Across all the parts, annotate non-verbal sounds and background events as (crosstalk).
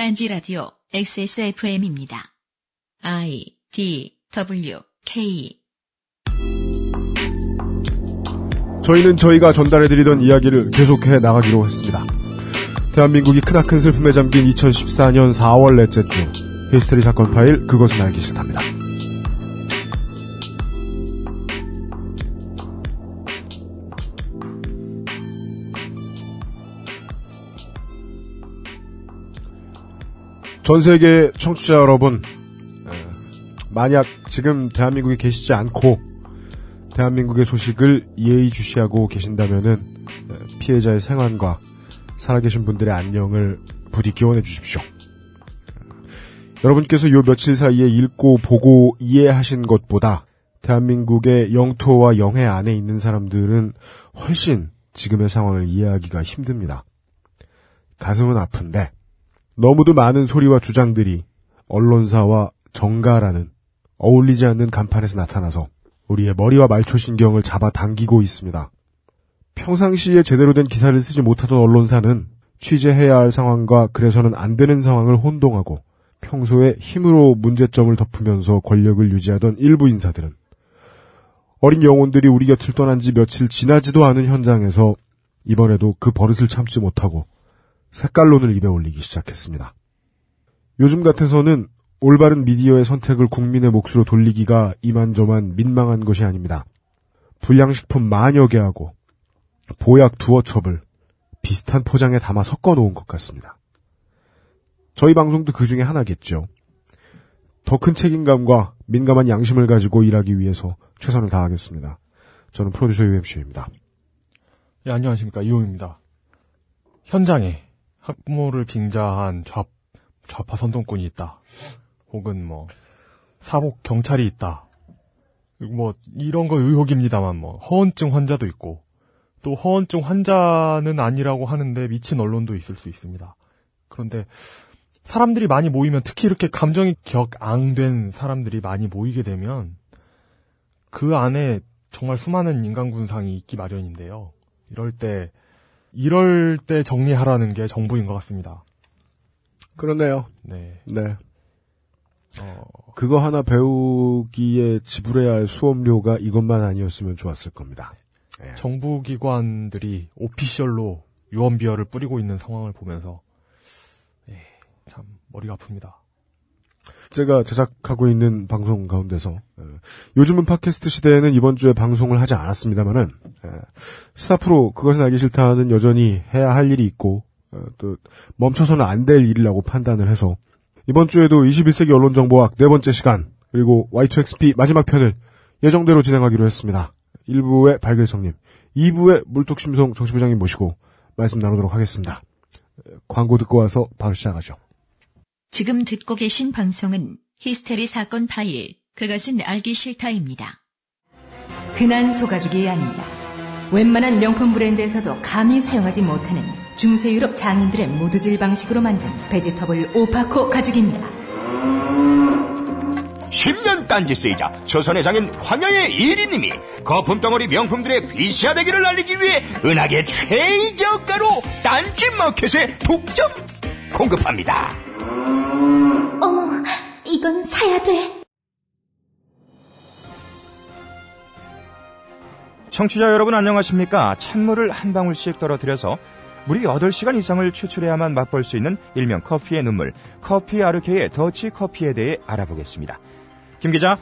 딴지 라디오 XSFM입니다. I D W K 저희는 저희가 전달해드리던 이야기를 계속해 나가기로 했습니다. 대한민국이 크나큰 슬픔에 잠긴 2014년 4월 넷째 주 히스테리 사건 파일 그것은 알기 싫답니다. 전 세계 청취자 여러분, 에, 만약 지금 대한민국에 계시지 않고 대한민국의 소식을 예의주시하고 계신다면은 에, 피해자의 생환과 살아계신 분들의 안녕을 부디 기원해 주십시오. 여러분께서 요 며칠 사이에 읽고 보고 이해하신 것보다 대한민국의 영토와 영해 안에 있는 사람들은 훨씬 지금의 상황을 이해하기가 힘듭니다. 가슴은 아픈데 너무도 많은 소리와 주장들이 언론사와 정가라는 어울리지 않는 간판에서 나타나서 우리의 머리와 말초신경을 잡아당기고 있습니다. 평상시에 제대로 된 기사를 쓰지 못하던 언론사는 취재해야 할 상황과 그래서는 안 되는 상황을 혼동하고 평소에 힘으로 문제점을 덮으면서 권력을 유지하던 일부 인사들은 어린 영혼들이 우리 곁을 떠난 지 며칠 지나지도 않은 현장에서 이번에도 그 버릇을 참지 못하고 색깔론을 입에 올리기 시작했습니다. 요즘 같아서는 올바른 미디어의 선택을 국민의 몫으로 돌리기가 이만저만 민망한 것이 아닙니다. 불량식품 만여 개하고 보약 두어 첩을 비슷한 포장에 담아 섞어 놓은 것 같습니다. 저희 방송도 그 중에 하나겠죠. 더 큰 책임감과 민감한 양심을 가지고 일하기 위해서 최선을 다하겠습니다. 저는 프로듀서 UMC입니다. 예, 안녕하십니까. 이호입니다. 현장에 학부모를 빙자한 좌, 좌파 선동꾼이 있다. 혹은 뭐, 사복 경찰이 있다. 뭐, 이런 거 의혹입니다만 뭐, 허언증 환자도 있고, 또 허언증 환자는 아니라고 하는데 미친 언론도 있을 수 있습니다. 그런데 사람들이 많이 모이면 특히 이렇게 감정이 격앙된 사람들이 많이 모이게 되면 그 안에 정말 수많은 인간 군상이 있기 마련인데요. 이럴 때 이럴 때 정리하라는 게 정부인 것 같습니다. 그렇네요. 네. 네. 어, 그거 하나 배우기에 지불해야 할 수업료가 이것만 아니었으면 좋았을 겁니다. 예. 정부 기관들이 오피셜로 유언비어를 뿌리고 있는 상황을 보면서 예, 참 머리가 아픕니다. 제가 제작하고 있는 방송 가운데서 예, 요즘은 팟캐스트 시대에는 이번 주에 방송을 하지 않았습니다만은 예, 시사 프로 그것은 알기 싫다는 여전히 해야 할 일이 있고 어, 또 멈춰서는 안 될 일이라고 판단을 해서 이번 주에도 21세기 언론정보학 네 번째 시간 그리고 Y2XP 마지막 편을 예정대로 진행하기로 했습니다. 1부의 발길성님, 2부의 물독심송 정치부장님 모시고 말씀 나누도록 하겠습니다. 예, 광고 듣고 와서 바로 시작하죠. 지금 듣고 계신 방송은 히스테리 사건 파일 그것은 알기 싫다입니다. 흔한 소가죽이 아닙니다. 웬만한 명품 브랜드에서도 감히 사용하지 못하는 중세 유럽 장인들의 모두질 방식으로 만든 베지터블 오파코 가죽입니다. 10년 딴지 쓰이자 조선의 장인 황야의 일인님이 거품 덩어리 명품들의 귀시화되기를 알리기 위해 은하계 최저가로 딴지 마켓에 독점 공급합니다. 어머, 이건 사야 돼. 청취자 여러분 안녕하십니까? 찬물을 한 방울씩 떨어뜨려서 무리 8시간 이상을 추출해야만 맛볼 수 있는 일명 커피의 눈물, 커피 아르케의 더치 커피에 대해 알아보겠습니다. 김 기자,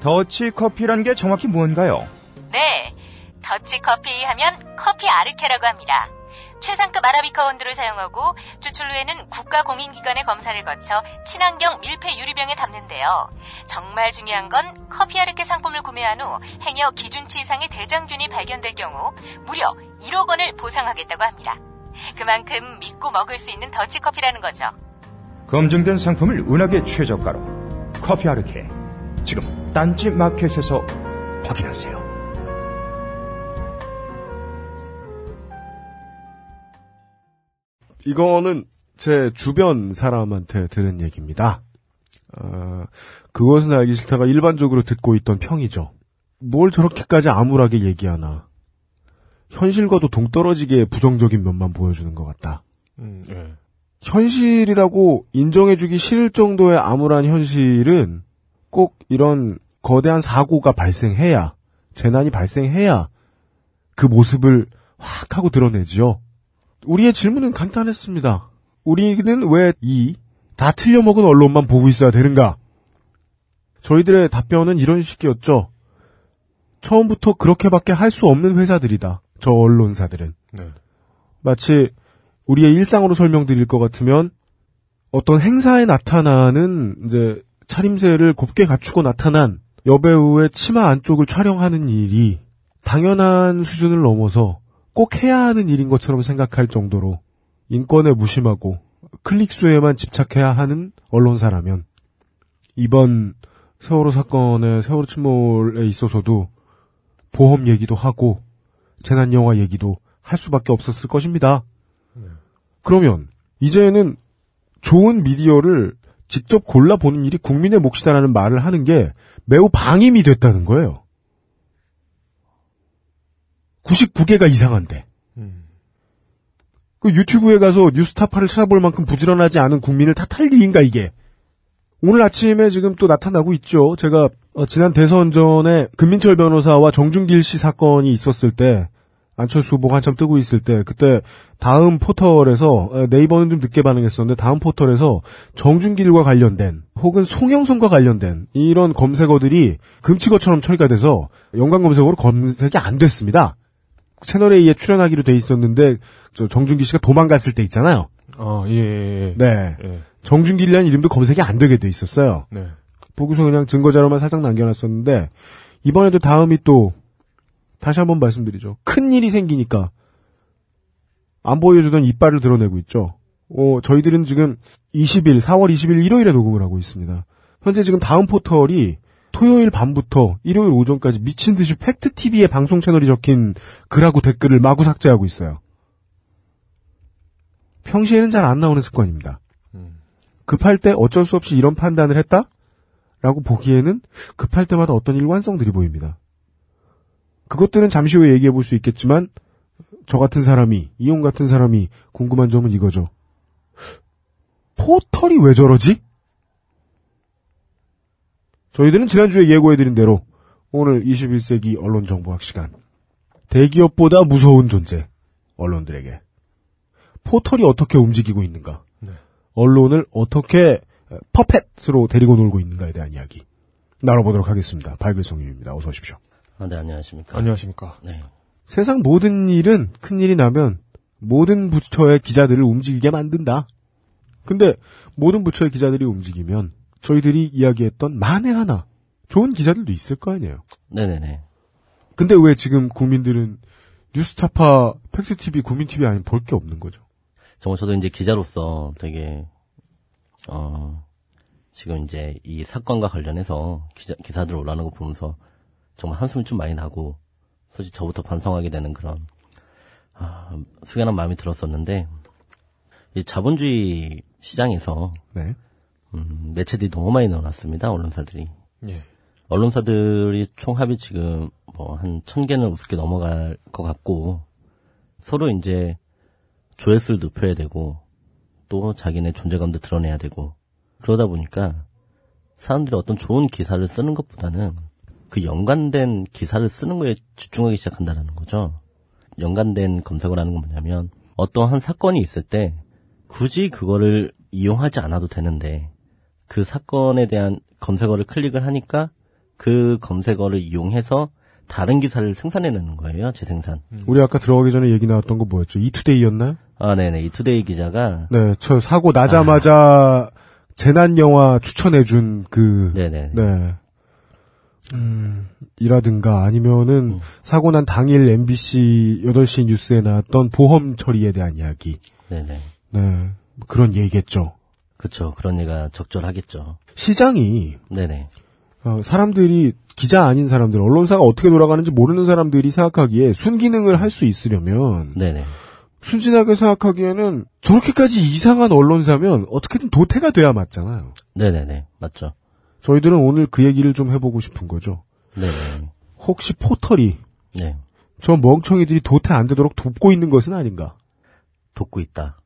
더치 커피란 게 정확히 뭔가요? 네, 더치 커피 하면 커피 아르케라고 합니다. 최상급 아라비카 원두를 사용하고 추출 후에는 국가 공인기관의 검사를 거쳐 친환경 밀폐 유리병에 담는데요. 정말 중요한 건 커피 아르케 상품을 구매한 후 행여 기준치 이상의 대장균이 발견될 경우 무려 1억 원을 보상하겠다고 합니다. 그만큼 믿고 먹을 수 있는 더치커피라는 거죠. 검증된 상품을 은하계 최저가로 커피 아르케 지금 딴지 마켓에서 확인하세요. 이거는 제 주변 사람한테 들은 얘기입니다. 어, 그것은 알기 싫다가 일반적으로 듣고 있던 평이죠. 뭘 저렇게까지 암울하게 얘기하나. 현실과도 동떨어지게 부정적인 면만 보여주는 것 같다. 음, 예. 현실이라고 인정해주기 싫을 정도의 암울한 현실은 꼭 이런 거대한 사고가 발생해야, 재난이 발생해야 그 모습을 확 하고 드러내지요. 우리의 질문은 간단했습니다. 우리는 왜 이 다 틀려먹은 언론만 보고 있어야 되는가? 저희들의 답변은 이런 식이었죠. 처음부터 그렇게밖에 할 수 없는 회사들이다. 저 언론사들은. 네. 마치 우리의 일상으로 설명드릴 것 같으면 어떤 행사에 나타나는 이제 차림새를 곱게 갖추고 나타난 여배우의 치마 안쪽을 촬영하는 일이 당연한 수준을 넘어서 꼭 해야 하는 일인 것처럼 생각할 정도로 인권에 무심하고 클릭 수에만 집착해야 하는 언론사라면 이번 세월호 사건의 세월호 침몰에 있어서도 보험 얘기도 하고 재난 영화 얘기도 할 수밖에 없었을 것입니다. 그러면 이제는 좋은 미디어를 직접 골라 보는 일이 국민의 몫이다라는 말을 하는 게 매우 방임이 됐다는 거예요. 99개가 이상한데. 음. 그 유튜브에 가서 뉴스타파를 찾아볼 만큼 부지런하지 않은 국민을 탓할 일인가 이게. 오늘 아침에 지금 또 나타나고 있죠. 제가 어, 지난 대선 전에 금민철 변호사와 정준길 씨 사건이 있었을 때 안철수 후보가 한참 뜨고 있을 때 그때 다음 포털에서 어, 네이버는 좀 늦게 반응했었는데 다음 포털에서 정준길과 관련된 혹은 송영선과 관련된 이런 검색어들이 금치거처럼 처리가 돼서 연관 검색어로 검색이 안 됐습니다. 채널 A에 출연하기로 돼 있었는데 저 정준기 씨가 도망갔을 때 있잖아요. 아, 예, 예, 예. 네. 예. 정준길이라는 이름도 검색이 안 되게 돼 있었어요. 네. 보고서 그냥 증거 자료만 살짝 남겨놨었는데 이번에도 다음이 또 다시 한번 말씀드리죠. 큰 일이 생기니까 안 보여주던 이빨을 드러내고 있죠. 어, 저희들은 지금 20일, 4월 20일 일요일에 녹음을 하고 있습니다. 현재 지금 다음 포털이 토요일 밤부터 일요일 오전까지 미친 듯이 팩트 TV의 방송 채널이 적힌 글하고 댓글을 마구 삭제하고 있어요. 평시에는 잘 안 나오는 습관입니다. 급할 때 어쩔 수 없이 이런 판단을 했다? 라고 보기에는 급할 때마다 어떤 일관성들이 보입니다. 그것들은 잠시 후에 얘기해 볼 수 있겠지만, 저 같은 사람이, 이용 같은 사람이 궁금한 점은 이거죠. 포털이 왜 저러지? 저희들은 지난주에 예고해드린 대로 오늘 21세기 언론 정보학 시간. 대기업보다 무서운 존재, 언론들에게. 포털이 어떻게 움직이고 있는가? 네. 언론을 어떻게 퍼펫으로 데리고 놀고 있는가에 대한 이야기 나눠보도록 하겠습니다. 발글성님입니다. 어서 오십시오. 아, 네, 안녕하십니까. 안녕하십니까. 네. 세상 모든 일은 큰 일이 나면 모든 부처의 기자들을 움직이게 만든다. 근데 모든 부처의 기자들이 움직이면 저희들이 이야기했던 만에 하나 좋은 기자들도 있을 거 아니에요. 네네네. 근데 왜 지금 국민들은 뉴스타파, 팩트TV, 국민TV 아니면 볼게 없는 거죠? 정말 저도 이제 기자로서 되게, 어, 지금 이제 이 사건과 관련해서 기자, 기사들 올라오는 거 보면서 정말 한숨이 좀 많이 나고, 솔직히 저부터 반성하게 되는 그런, 아, 숙연한 마음이 들었었는데, 이 자본주의 시장에서, 네. 음, 매체들이 너무 많이 늘어났습니다, 언론사들이. 예. 언론사들이 총 합이 지금 뭐 한 천 개는 우습게 넘어갈 것 같고 서로 이제 조회수를 높여야 되고 또 자기네 존재감도 드러내야 되고 그러다 보니까 사람들이 어떤 좋은 기사를 쓰는 것보다는 그 연관된 기사를 쓰는 거에 집중하기 시작한다는 거죠. 연관된 검색어라는 건 뭐냐면 어떠한 사건이 있을 때 굳이 그거를 이용하지 않아도 되는데 그 사건에 대한 검색어를 클릭을 하니까 그 검색어를 이용해서 다른 기사를 생산해내는 거예요, 재생산. 우리 아까 들어가기 전에 얘기 나왔던 거 뭐였죠? 이투데이였나요? 아, 네네. 이투데이 기자가, 네, 저 사고 나자마자 재난 영화 추천해준 그, 네네. 네. 음, 이라든가 아니면은 음. 사고 난 당일 MBC 8시 뉴스에 나왔던 보험 처리에 대한 이야기. 네네. 네. 뭐 그런 얘기겠죠. 그쵸. 그런 얘가 적절하겠죠. 시장이, 네네. 어, 사람들이, 기자 아닌 사람들, 언론사가 어떻게 돌아가는지 모르는 사람들이 생각하기에 순기능을 할 수 있으려면, 네네. 순진하게 생각하기에는 저렇게까지 이상한 언론사면 어떻게든 도태가 돼야 맞잖아요. 네네네. 맞죠. 저희들은 오늘 그 얘기를 좀 해보고 싶은 거죠. 네네. 혹시 포털이 네. 저 멍청이들이 도태 안 되도록 돕고 있는 것은 아닌가? 돕고 있다.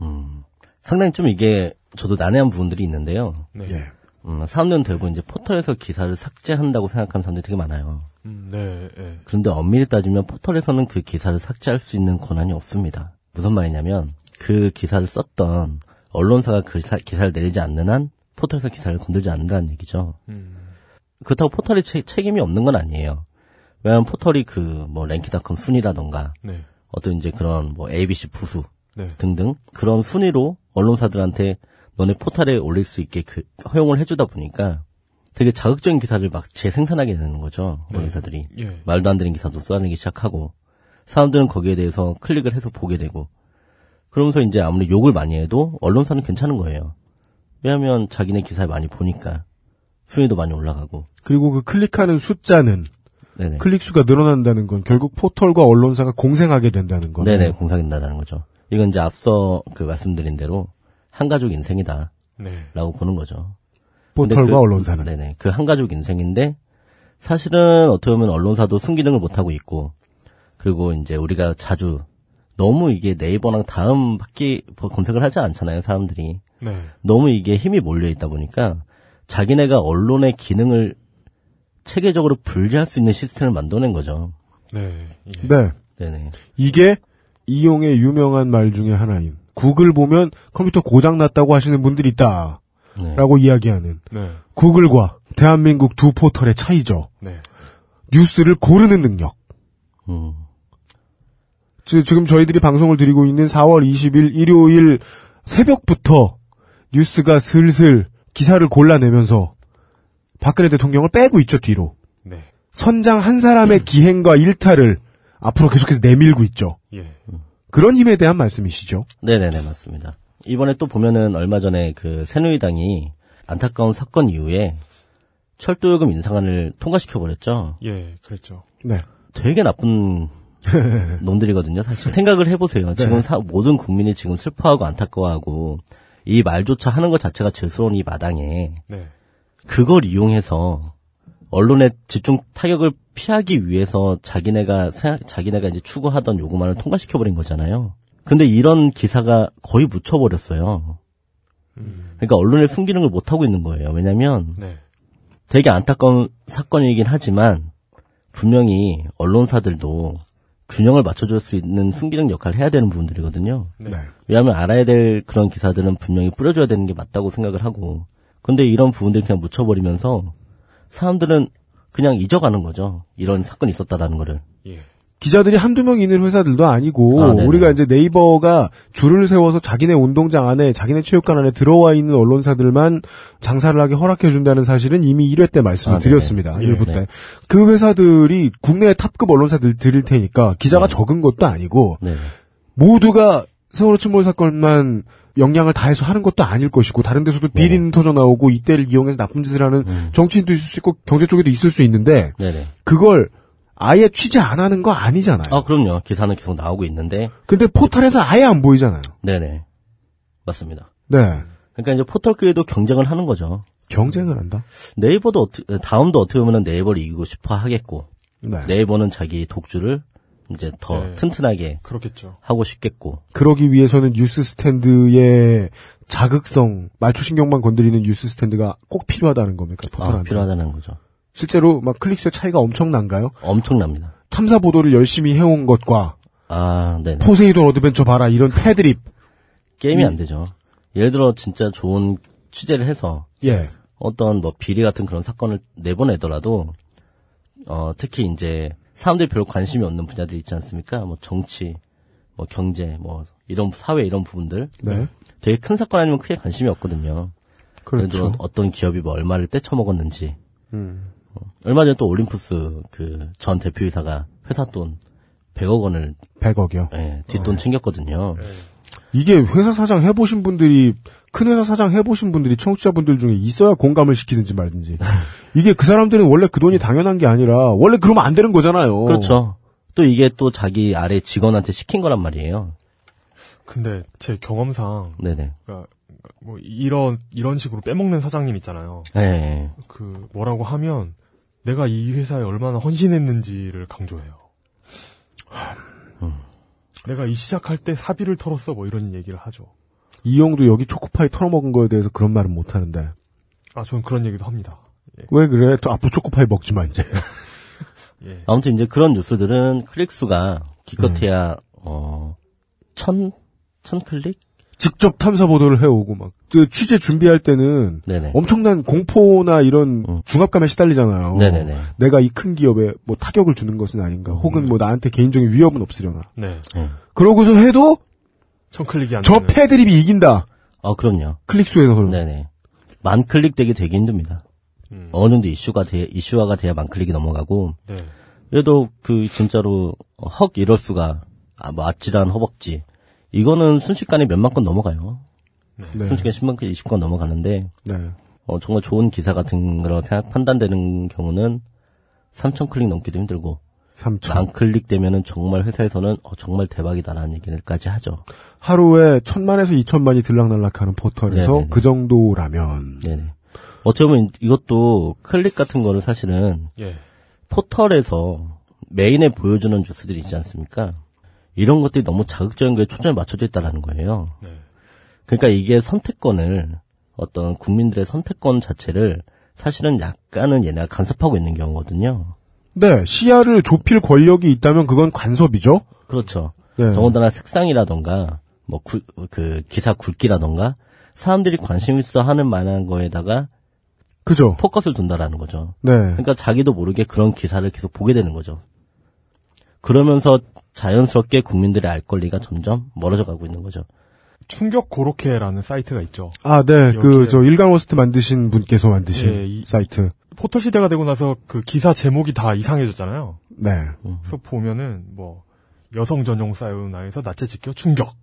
음. 상당히 좀 이게 저도 난해한 부분들이 있는데요. 네. 예. 음, 사람들은 대부분 이제 포털에서 기사를 삭제한다고 생각하는 사람들이 되게 많아요. 음, 네, 예. 그런데 엄밀히 따지면 포털에서는 그 기사를 삭제할 수 있는 권한이 없습니다. 무슨 말이냐면 그 기사를 썼던 언론사가 그 기사, 기사를 내리지 않는 한 포털에서 기사를 건들지 않는다는 얘기죠. 음, 그렇다고 포털이 체- 책임이 없는 건 아니에요. 왜냐하면 포털이 그 뭐 랭키닷컴 순위라던가 네, 어떤 이제 그런 뭐 ABC 부수 네, 등등 그런 순위로 언론사들한테 너네 포털에 올릴 수 있게 그 허용을 해주다 보니까 되게 자극적인 기사를 막 재생산하게 되는 거죠. 네. 언론사들이. 예, 말도 안 되는 기사도 쏟아내기 시작하고 사람들은 거기에 대해서 클릭을 해서 보게 되고 그러면서 이제 아무리 욕을 많이 해도 언론사는 괜찮은 거예요. 왜냐하면 자기네 기사를 많이 보니까 순위도 많이 올라가고 그리고 그 클릭하는 숫자는 네네 클릭 수가 늘어난다는 건 결국 포털과 언론사가 공생하게 된다는 거네요. 네네 공사된다는 거죠. 이건 이제 앞서 그 말씀드린 대로 한 가족 인생이다라고 네, 보는 거죠. 포털과 그- 언론사는. 네네. 그 한 가족 인생인데 사실은 어떻게 보면 언론사도 순기능을 못 하고 있고 그리고 이제 우리가 자주 너무 이게 네이버랑 다음 바퀴 검색을 하지 않잖아요, 사람들이. 네, 너무 이게 힘이 몰려 있다 보니까 자기네가 언론의 기능을 체계적으로 분리할 수 있는 시스템을 만들어낸 거죠. 네, 예. 네. 네네. 이게 이용의 유명한 말 중에 하나인 구글 보면 컴퓨터 고장 났다고 하시는 분들이 있다 라고 네. 이야기하는 네, 구글과 대한민국 두 포털의 차이죠. 네, 뉴스를 고르는 능력. 음. 지- 지금 저희들이 방송을 드리고 있는 4월 20일 일요일 새벽부터 뉴스가 슬슬 기사를 골라내면서 박근혜 대통령을 빼고 있죠, 뒤로. 네, 선장 한 사람의 기행과 일탈을 앞으로 계속해서 내밀고 있죠. 예, 그런 힘에 대한 말씀이시죠. 네네네, 맞습니다. 이번에 또 보면은 얼마 전에 그 새누리당이 안타까운 사건 이후에 철도요금 인상안을 통과시켜버렸죠. 예, 그랬죠. 네. 되게 나쁜 (laughs) 놈들이거든요, 사실. 생각을 해보세요. 지금 사- 모든 국민이 지금 슬퍼하고 안타까워하고 이 말조차 하는 것 자체가 죄스러운 이 마당에 네, 그걸 이용해서 언론의 집중 타격을 피하기 위해서 자기네가 생각- 자기네가 이제 추구하던 요구만을 통과시켜 버린 거잖아요. 근데 이런 기사가 거의 묻혀 버렸어요. 그러니까 언론의 순기능을 못 하고 있는 거예요. 왜냐하면 네, 되게 안타까운 사건이긴 하지만 분명히 언론사들도 균형을 맞춰줄 수 있는 순기능 역할을 해야 되는 부분들이거든요. 네, 네. 왜냐하면 알아야 될 그런 기사들은 분명히 뿌려줘야 되는 게 맞다고 생각을 하고 근데 이런 부분들 그냥 묻혀버리면서 사람들은 그냥 잊어가는 거죠. 이런 사건이 있었다라는 거를. 예, 기자들이 한두 명 있는 회사들도 아니고 아, 네네. 우리가 이제 네이버가 줄을 세워서 자기네 운동장 안에 자기네 체육관 안에 들어와 있는 언론사들만 장사를 하게 허락해 준다는 사실은 이미 1회 때 말씀을 아, 네네. 드렸습니다. 예, 일부 네. 때. 그 회사들이 국내 탑급 언론사들 드릴 테니까 기자가 네. 적은 것도 아니고 네. 모두가 세월호 침몰 사건만 역량을 다해서 하는 것도 아닐 것이고 다른 데서도 네. 비리는 터져 나오고 이때를 이용해서 나쁜 짓을 하는 음. 정치인도 있을 수 있고 경제 쪽에도 있을 수 있는데 네네. 그걸 아예 취재 안 하는 거 아니잖아요. 아, 그럼요. 기사는 계속 나오고 있는데. 근데 포털에서 아예 안 보이잖아요. 네네. 맞습니다. 네. 그러니까 이제 포털교회도 경쟁을 하는 거죠. 경쟁을 한다. 네이버도 어떻게, 다음도 어떻게 보면 네이버를 이기고 싶어 하겠고, 네. 네이버는 자기 독주를 이제 더 네. 튼튼하게 그렇겠죠. 하고 싶겠고, 그러기 위해서는 뉴스 스탠드의 자극성, 말초 신경만 건드리는 뉴스 스탠드가 꼭 필요하다는 겁니까? 아, 포털한테. 필요하다는 거죠. 실제로 막 클릭수의 차이가 엄청난가요? 엄청납니다. 탐사 보도를 열심히 해온 것과 아, 네네. 포세이돈 어드벤처 봐라 이런 패드립. 게임이 이- 안 되죠. 예를 들어 진짜 좋은 취재를 해서 예. 어떤 뭐 비리 같은 그런 사건을 내보내더라도 어 특히 이제 사람들이 별로 관심이 없는 분야들 있지 않습니까? 뭐 정치, 뭐 경제, 뭐 이런 사회 이런 부분들 네. 되게 큰 사건 아니면 크게 관심이 없거든요. 그렇죠. 어떤 기업이 뭐 얼마를 떼쳐먹었는지 음. 얼마 전에 또 올림푸스 그 전 대표이사가 회사 돈 100억 원을 100억이요. 예, 뒷돈 챙겼거든요. 이게 회사 사장 해보신 분들이 큰 회사 사장 해보신 분들이 청취자분들 중에 있어야 공감을 시키든지 말든지. 이게 그 사람들은 원래 그 돈이 당연한 게 아니라 원래 그러면 안 되는 거잖아요. 그렇죠. 또 이게 또 자기 아래 직원한테 시킨 거란 말이에요. 근데 제 경험상 네네. 그러니까 뭐 이런 이런 식으로 빼먹는 사장님 있잖아요. 예. 그 뭐라고 하면 내가 이 회사에 얼마나 헌신했는지를 강조해요. 내가 이 시작할 때 사비를 털었어 뭐 이런 얘기를 하죠. 이용도 여기 초코파이 털어먹은 거에 대해서 그런 말은 못 하는데. 아, 저는 그런 얘기도 합니다. 예. 왜 그래? 또 앞으로 초코파이 먹지 마, 이제. (laughs) 예. 아무튼 이제 그런 뉴스들은 클릭 수가 기껏해야 어, 천, 천 클릭? 직접 탐사 보도를 해오고 막. 그 취재 준비할 때는 네네. 엄청난 공포나 이런 음. 중압감에 시달리잖아요. 네네네. 내가 이 큰 기업에 뭐 타격을 주는 것은 아닌가. 혹은 뭐 나한테 개인적인 위협은 없으려나. 네. 그러고서 해도 천클릭이 안 저 되는. 패드립이 이긴다. 아, 그럼요. 클릭수에서는. 네네. 만 클릭 되기 되게 힘듭니다. 음. 어느 정도 이슈가 돼, 이슈화가 돼야 만 클릭이 넘어가고, 네. 그래도 그 진짜로 헉 이럴 수가, 아, 뭐 아찔한 허벅지. 이거는 순식간에 몇만 건 넘어가요. 네. 순식간에 10만 건, 20건 넘어가는데, 네. 어, 정말 좋은 기사 같은 거라고 생각, 판단되는 경우는 3천 클릭 넘기도 힘들고, 3천. 만 클릭 되면은 정말 회사에서는 어, 정말 대박이다라는 얘기를까지 하죠. 하루에 천만에서 이천만이 들락날락하는 포털에서 네네네. 그 정도라면. 네네. 보면 이것도 클릭 같은 거를 사실은 예. 포털에서 메인에 보여주는 뉴스들이 있지 않습니까? 이런 것들이 너무 자극적인 거에 초점이 맞춰져 있다라는 거예요. 네. 그러니까 이게 선택권을 어떤 국민들의 선택권 자체를 사실은 약간은 얘네가 간섭하고 있는 경우거든요. 네, 시야를 좁힐 권력이 있다면 그건 간섭이죠. 그렇죠. 네. 더군다나 색상이라던가 뭐그 기사 굵기라던가 사람들이 관심 있어 하는 만한 거에다가 그죠. 포커스를 둔다라는 거죠. 네. 그러니까 자기도 모르게 그런 기사를 계속 보게 되는 거죠. 그러면서 자연스럽게 국민들의 알 권리가 점점 멀어져 가고 있는 거죠. 충격 고로케라는 사이트가 있죠. 아, 네. 그, 저, 일간 워스트 만드신 분께서 만드신 예, 이- 사이트. 포털 시대가 되고 나서 그 기사 제목이 다 이상해졌잖아요. 네. 그래서 보면은 뭐 여성 전용 사우나에서 낮에 지켜 충격.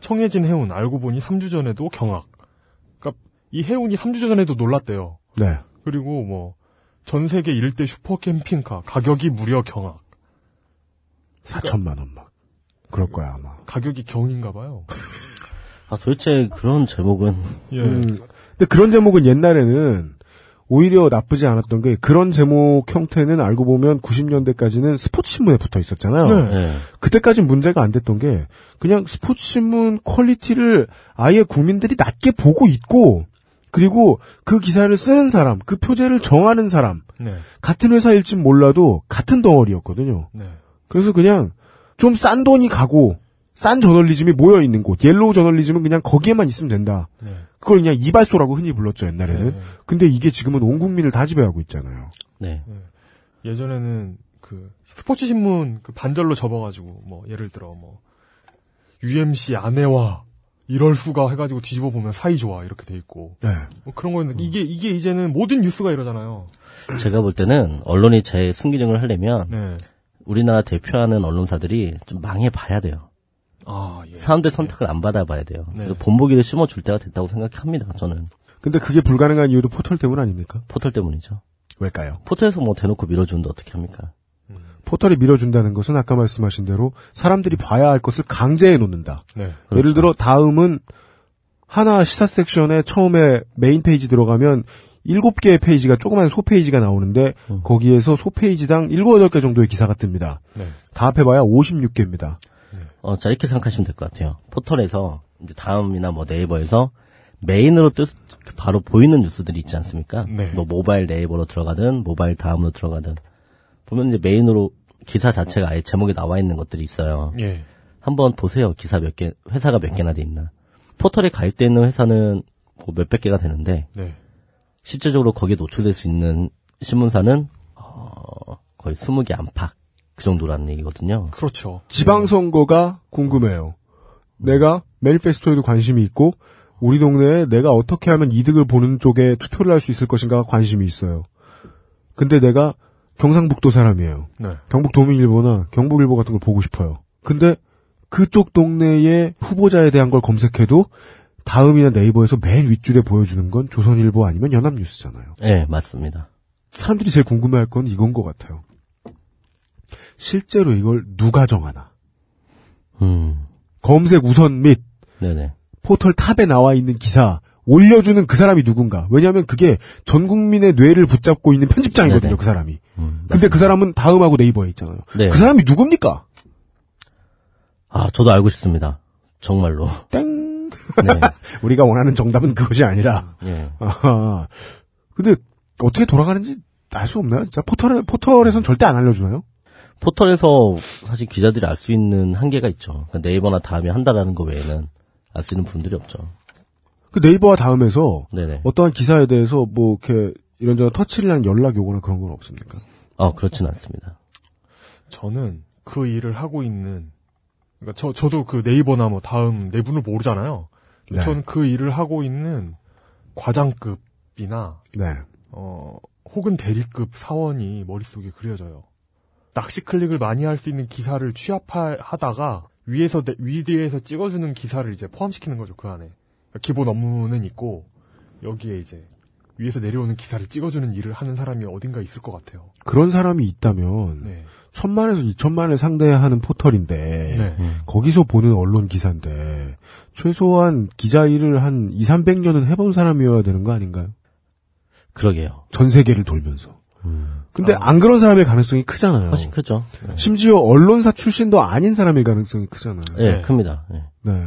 청해진 해운 알고 보니 3주 전에도 경악. 그러니까 이 해운이 3주 전에도 놀랐대요. 네. 그리고 뭐 전 세계 1대 슈퍼 캠핑카 가격이 무려 경악. 4천만 원 막. 그럴 거야, 아마. 가격이 경인가 봐요. 아 도대체 그런 제목은 예. 음, 근데 그런 제목은 옛날에는 오히려 나쁘지 않았던 게 그런 제목 형태는 알고 보면 90년대까지는 스포츠신문에 붙어 있었잖아요. 네. 예. 그때까진 문제가 안 됐던 게 그냥 스포츠신문 퀄리티를 아예 국민들이 낮게 보고 있고 그리고 그 기사를 쓰는 사람, 그 표제를 정하는 사람 네. 같은 회사일진 몰라도 같은 덩어리였거든요. 네. 그래서 그냥 좀 싼 돈이 가고 싼 저널리즘이 모여 있는 곳, 옐로우 저널리즘은 그냥 거기에만 있으면 된다. 네. 그걸 그냥 이발소라고 흔히 불렀죠 옛날에는. 네. 근데 이게 지금은 온 국민을 다 지배하고 있잖아요. 네. 예전에는 그 스포츠 신문 그 반절로 접어가지고 뭐 예를 들어 뭐 UMC 아내와 이럴 수가 해가지고 뒤집어 보면 사이 좋아 이렇게 돼 있고 네. 뭐 그런 거였는데 이게 이게 이제는 모든 뉴스가 이러잖아요. 제가 볼 때는 언론이 제 순기능을 하려면 네. 우리나라 대표하는 언론사들이 좀 망해 봐야 돼요. 아 예. 사람들 선택을 안 받아봐야 돼요. 네. 그래서 본보기를 심어줄 때가 됐다고 생각합니다. 저는 근데 그게 불가능한 이유도 포털 때문 아닙니까? 포털 때문이죠. 왜일까요? 포털에서 뭐 대놓고 밀어주는데 어떻게 합니까? 포털이 밀어준다는 것은 아까 말씀하신 대로 사람들이 봐야 할 것을 강제해 놓는다. 네. 그렇죠. 예를 들어 다음은 하나 시사 섹션에 처음에 메인 페이지 들어가면 일곱 개의 페이지가 조그만 소 페이지가 나오는데 음. 거기에서 소 페이지당 일곱 여덟 개 정도의 기사가 뜹니다. 네. 다 합해봐야 56개입니다. 어, 자, 이렇게 생각하시면 될 것 같아요. 포털에서, 이제 다음이나 뭐 네이버에서 메인으로 뜻, 바로 보이는 뉴스들이 있지 않습니까? 네. 뭐 모바일 네이버로 들어가든, 모바일 다음으로 들어가든. 보면 이제 메인으로 기사 자체가 아예 제목에 나와 있는 것들이 있어요. 예. 한번 보세요. 기사 몇 개, 회사가 몇 개나 돼 있나. 포털에 가입돼 있는 회사는 뭐 몇백 개가 되는데, 네. 실제적으로 거기에 노출될 수 있는 신문사는, 어, 거의 20개 안팎. 그 정도라는 얘기거든요. 그렇죠. 지방선거가 궁금해요. 내가 매니페스토에도 관심이 있고 우리 동네에 내가 어떻게 하면 이득을 보는 쪽에 투표를 할 수 있을 것인가 관심이 있어요. 근데 내가 경상북도 사람이에요. 네. 경북 도민일보나 경북일보 같은 걸 보고 싶어요. 근데 그쪽 동네의 후보자에 대한 걸 검색해도 다음이나 네이버에서 맨 윗줄에 보여주는 건 조선일보 아니면 연합뉴스잖아요. 네, 맞습니다. 사람들이 제일 궁금해할 건 이건 것 같아요. 실제로 이걸 누가 정하나? 음, 검색 우선 및 네네. 포털 탑에 나와 있는 기사 올려주는 그 사람이 누군가. 왜냐하면 그게 전 국민의 뇌를 붙잡고 있는 편집장이거든요. 네네. 그 사람이. 음, 근데 그 사람은 다음하고 네이버에 있잖아요. 네. 그 사람이 누굽니까? 아, 저도 알고 싶습니다. 정말로. 땡. 네. (laughs) 우리가 원하는 정답은 그것이 아니라. 예. 아하. 근데 어떻게 돌아가는지 알 수 없나요? 진짜 포털에 포털에선 절대 안 알려주나요? 포털에서 사실 기자들이 알 수 있는 한계가 있죠. 그러니까 네이버나 다음에 한다라는 거 외에는 알 수 있는 분들이 없죠. 그 네이버와 다음에서 네네. 어떠한 기사에 대해서 뭐 이렇게 이런저런 터치를 하는 연락이 오거나 그런 건 없습니까? 어, 그렇진 않습니다. 저는 그 일을 하고 있는 그러니까 저 저도 그 네이버나 뭐 다음 내분을 모르잖아요. 네. 저는 그 일을 하고 있는 과장급이나 네. 어 혹은 대리급 사원이 머릿속에 그려져요. 낚시 클릭을 많이 할 수 있는 기사를 취합하다가 위에서 내- 위에서 찍어주는 기사를 이제 포함시키는 거죠 그 안에 그러니까 기본 업무는 있고 여기에 이제 위에서 내려오는 기사를 찍어주는 일을 하는 사람이 어딘가 있을 것 같아요. 그런 사람이 있다면 네. 천만에서 이천만을 상대해야 하는 포털인데 네. 거기서 보는 언론 기사인데 최소한 기자 일을 한 2, 300년은 해본 사람이어야 되는 거 아닌가요? 그러게요. 전 세계를 돌면서. 음. 근데 안 그런 사람일 가능성이 크잖아요. 훨씬 크죠. 네. 심지어 언론사 출신도 아닌 사람일 가능성이 크잖아요. 예, 네. 큽니다. 예. 네.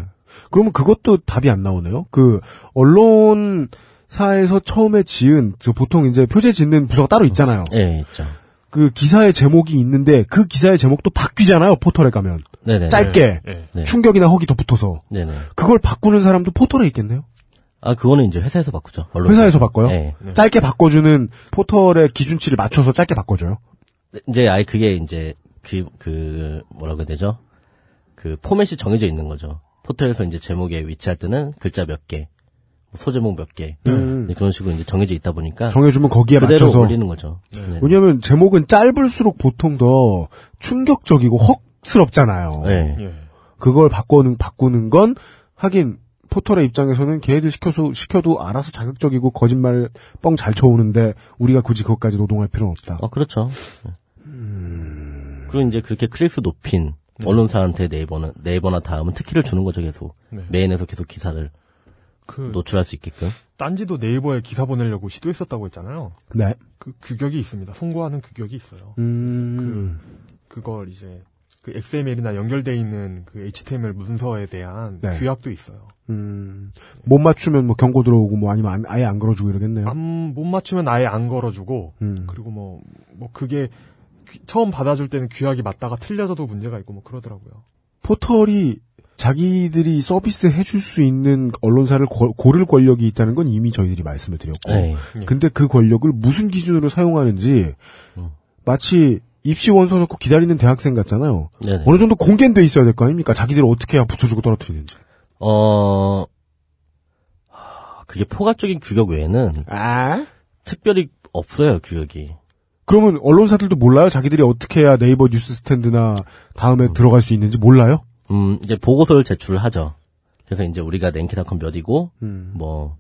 그러면 그것도 답이 안 나오네요. 그 언론사에서 처음에 지은 저 보통 이제 표제 짓는 부서가 따로 있잖아요. 예, 있죠. 그 기사의 제목이 있는데 그 기사의 제목도 바뀌잖아요. 포털에 가면 네네. 짧게 네. 네. 충격이나 허기 더 붙어서 네네. 그걸 바꾸는 사람도 포털에 있겠네요. 아, 그거는 이제 회사에서 바꾸죠. 언론. 회사에서 바꿔요. 예. 네. 짧게 바꿔주는 포털의 기준치를 맞춰서 짧게 바꿔줘요. 이제 아예 그게 이제 그, 그, 뭐라고 해야 되죠? 그 포맷이 정해져 있는 거죠. 포털에서 이제 제목에 위치할 때는 글자 몇 개, 뭐 소제목 몇 개, 음. 그런 식으로 이제 정해져 있다 보니까 정해주면 거기에 그대로 맞춰서 올리는 거죠. 네. 왜냐하면 제목은 짧을수록 보통 더 충격적이고 헉스럽잖아요. 네. 예. 그걸 바꾸는 바꾸는 건 하긴 포털의 입장에서는 걔네들 시켜서 시켜도 알아서 자극적이고 거짓말 뻥 잘 쳐오는데 우리가 굳이 그것까지 노동할 필요는 없다. 어, 그렇죠. 그리고 이제 그렇게 클릭수 높인 언론사한테 네이버는, 네이버나 다음은 특혜를 주는 거죠, 계속. 네. 메인에서 계속 기사를 그 노출할 수 있게끔. 딴지도 네이버에 기사 보내려고 시도했었다고 했잖아요. 네. 그 규격이 있습니다. 송고하는 규격이 있어요. 음. 그걸 이제 그 XML이나 연결돼 있는 그 HTML 문서에 대한 네. 규약도 있어요. 음. 못 맞추면 뭐 경고 들어오고 뭐 아니면 안- 아예 안 걸어주고 이러겠네요. 안, 못 맞추면 아예 안 걸어주고 음. 그리고 뭐뭐 그게 귀- 처음 받아줄 때는 규약이 맞다가 틀려져도 문제가 있고 뭐 그러더라고요. 포털이 자기들이 서비스 해줄 수 있는 언론사를 고, 고를 권력이 있다는 건 이미 저희들이 말씀을 드렸고. 네. 근데 그 권력을 무슨 기준으로 사용하는지 음. 마치 입시 원서 넣고 기다리는 대학생 같잖아요. 네네. 어느 정도 공개는 돼 있어야 될 거 아닙니까? 자기들 어떻게 해야 붙여주고 떨어뜨리는지. 어, 하, 그게 포괄적인 규격 외에는 아? 특별히 없어요, 규격이. 그러면 언론사들도 몰라요? 자기들이 어떻게 해야 네이버 뉴스 스탠드나 다음에 들어갈 수 있는지 몰라요? 음, 이제 보고서를 제출하죠. 그래서 이제 우리가 랭키닷컴 몇이고, 음. 뭐,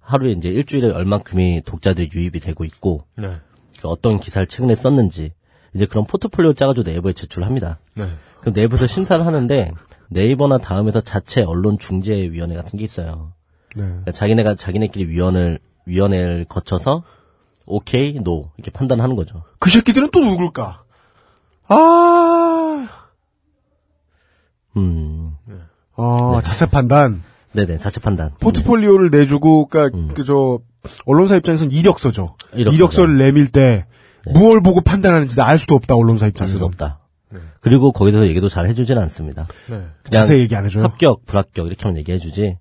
하루에 이제 일주일에 얼만큼이 독자들이 유입이 되고 있고, 네. 그 어떤 기사를 최근에 썼는지, 이제 그런 포트폴리오 짜가지고 네이버에 제출합니다. 네. 그럼 네이버에서 심사를 하는데, 네이버나 다음에서 자체 언론 중재위원회 같은 게 있어요. 네. 그러니까 자기네가 자기네끼리 위원을, 위원회를 거쳐서, 오케이, 노, 이렇게 판단하는 거죠. 그 새끼들은 또 누굴까? 아, 음, 어, 자체 판단. 네네, 자체 판단. 포트폴리오를 내주고, 그니까, 음. 그, 저, 언론사 입장에서는 이력서죠. 이력서죠. 이력서를 내밀 때, 무얼 보고 판단하는지 알 수도 없다, 언론사 알 입장에서. 수도 없다. 네. 그리고 거기에 대해서 얘기도 잘 해주지는 않습니다. 네. 그냥 자세히 얘기 안 해줘요. 합격, 불합격 이렇게 하면 얘기해주지.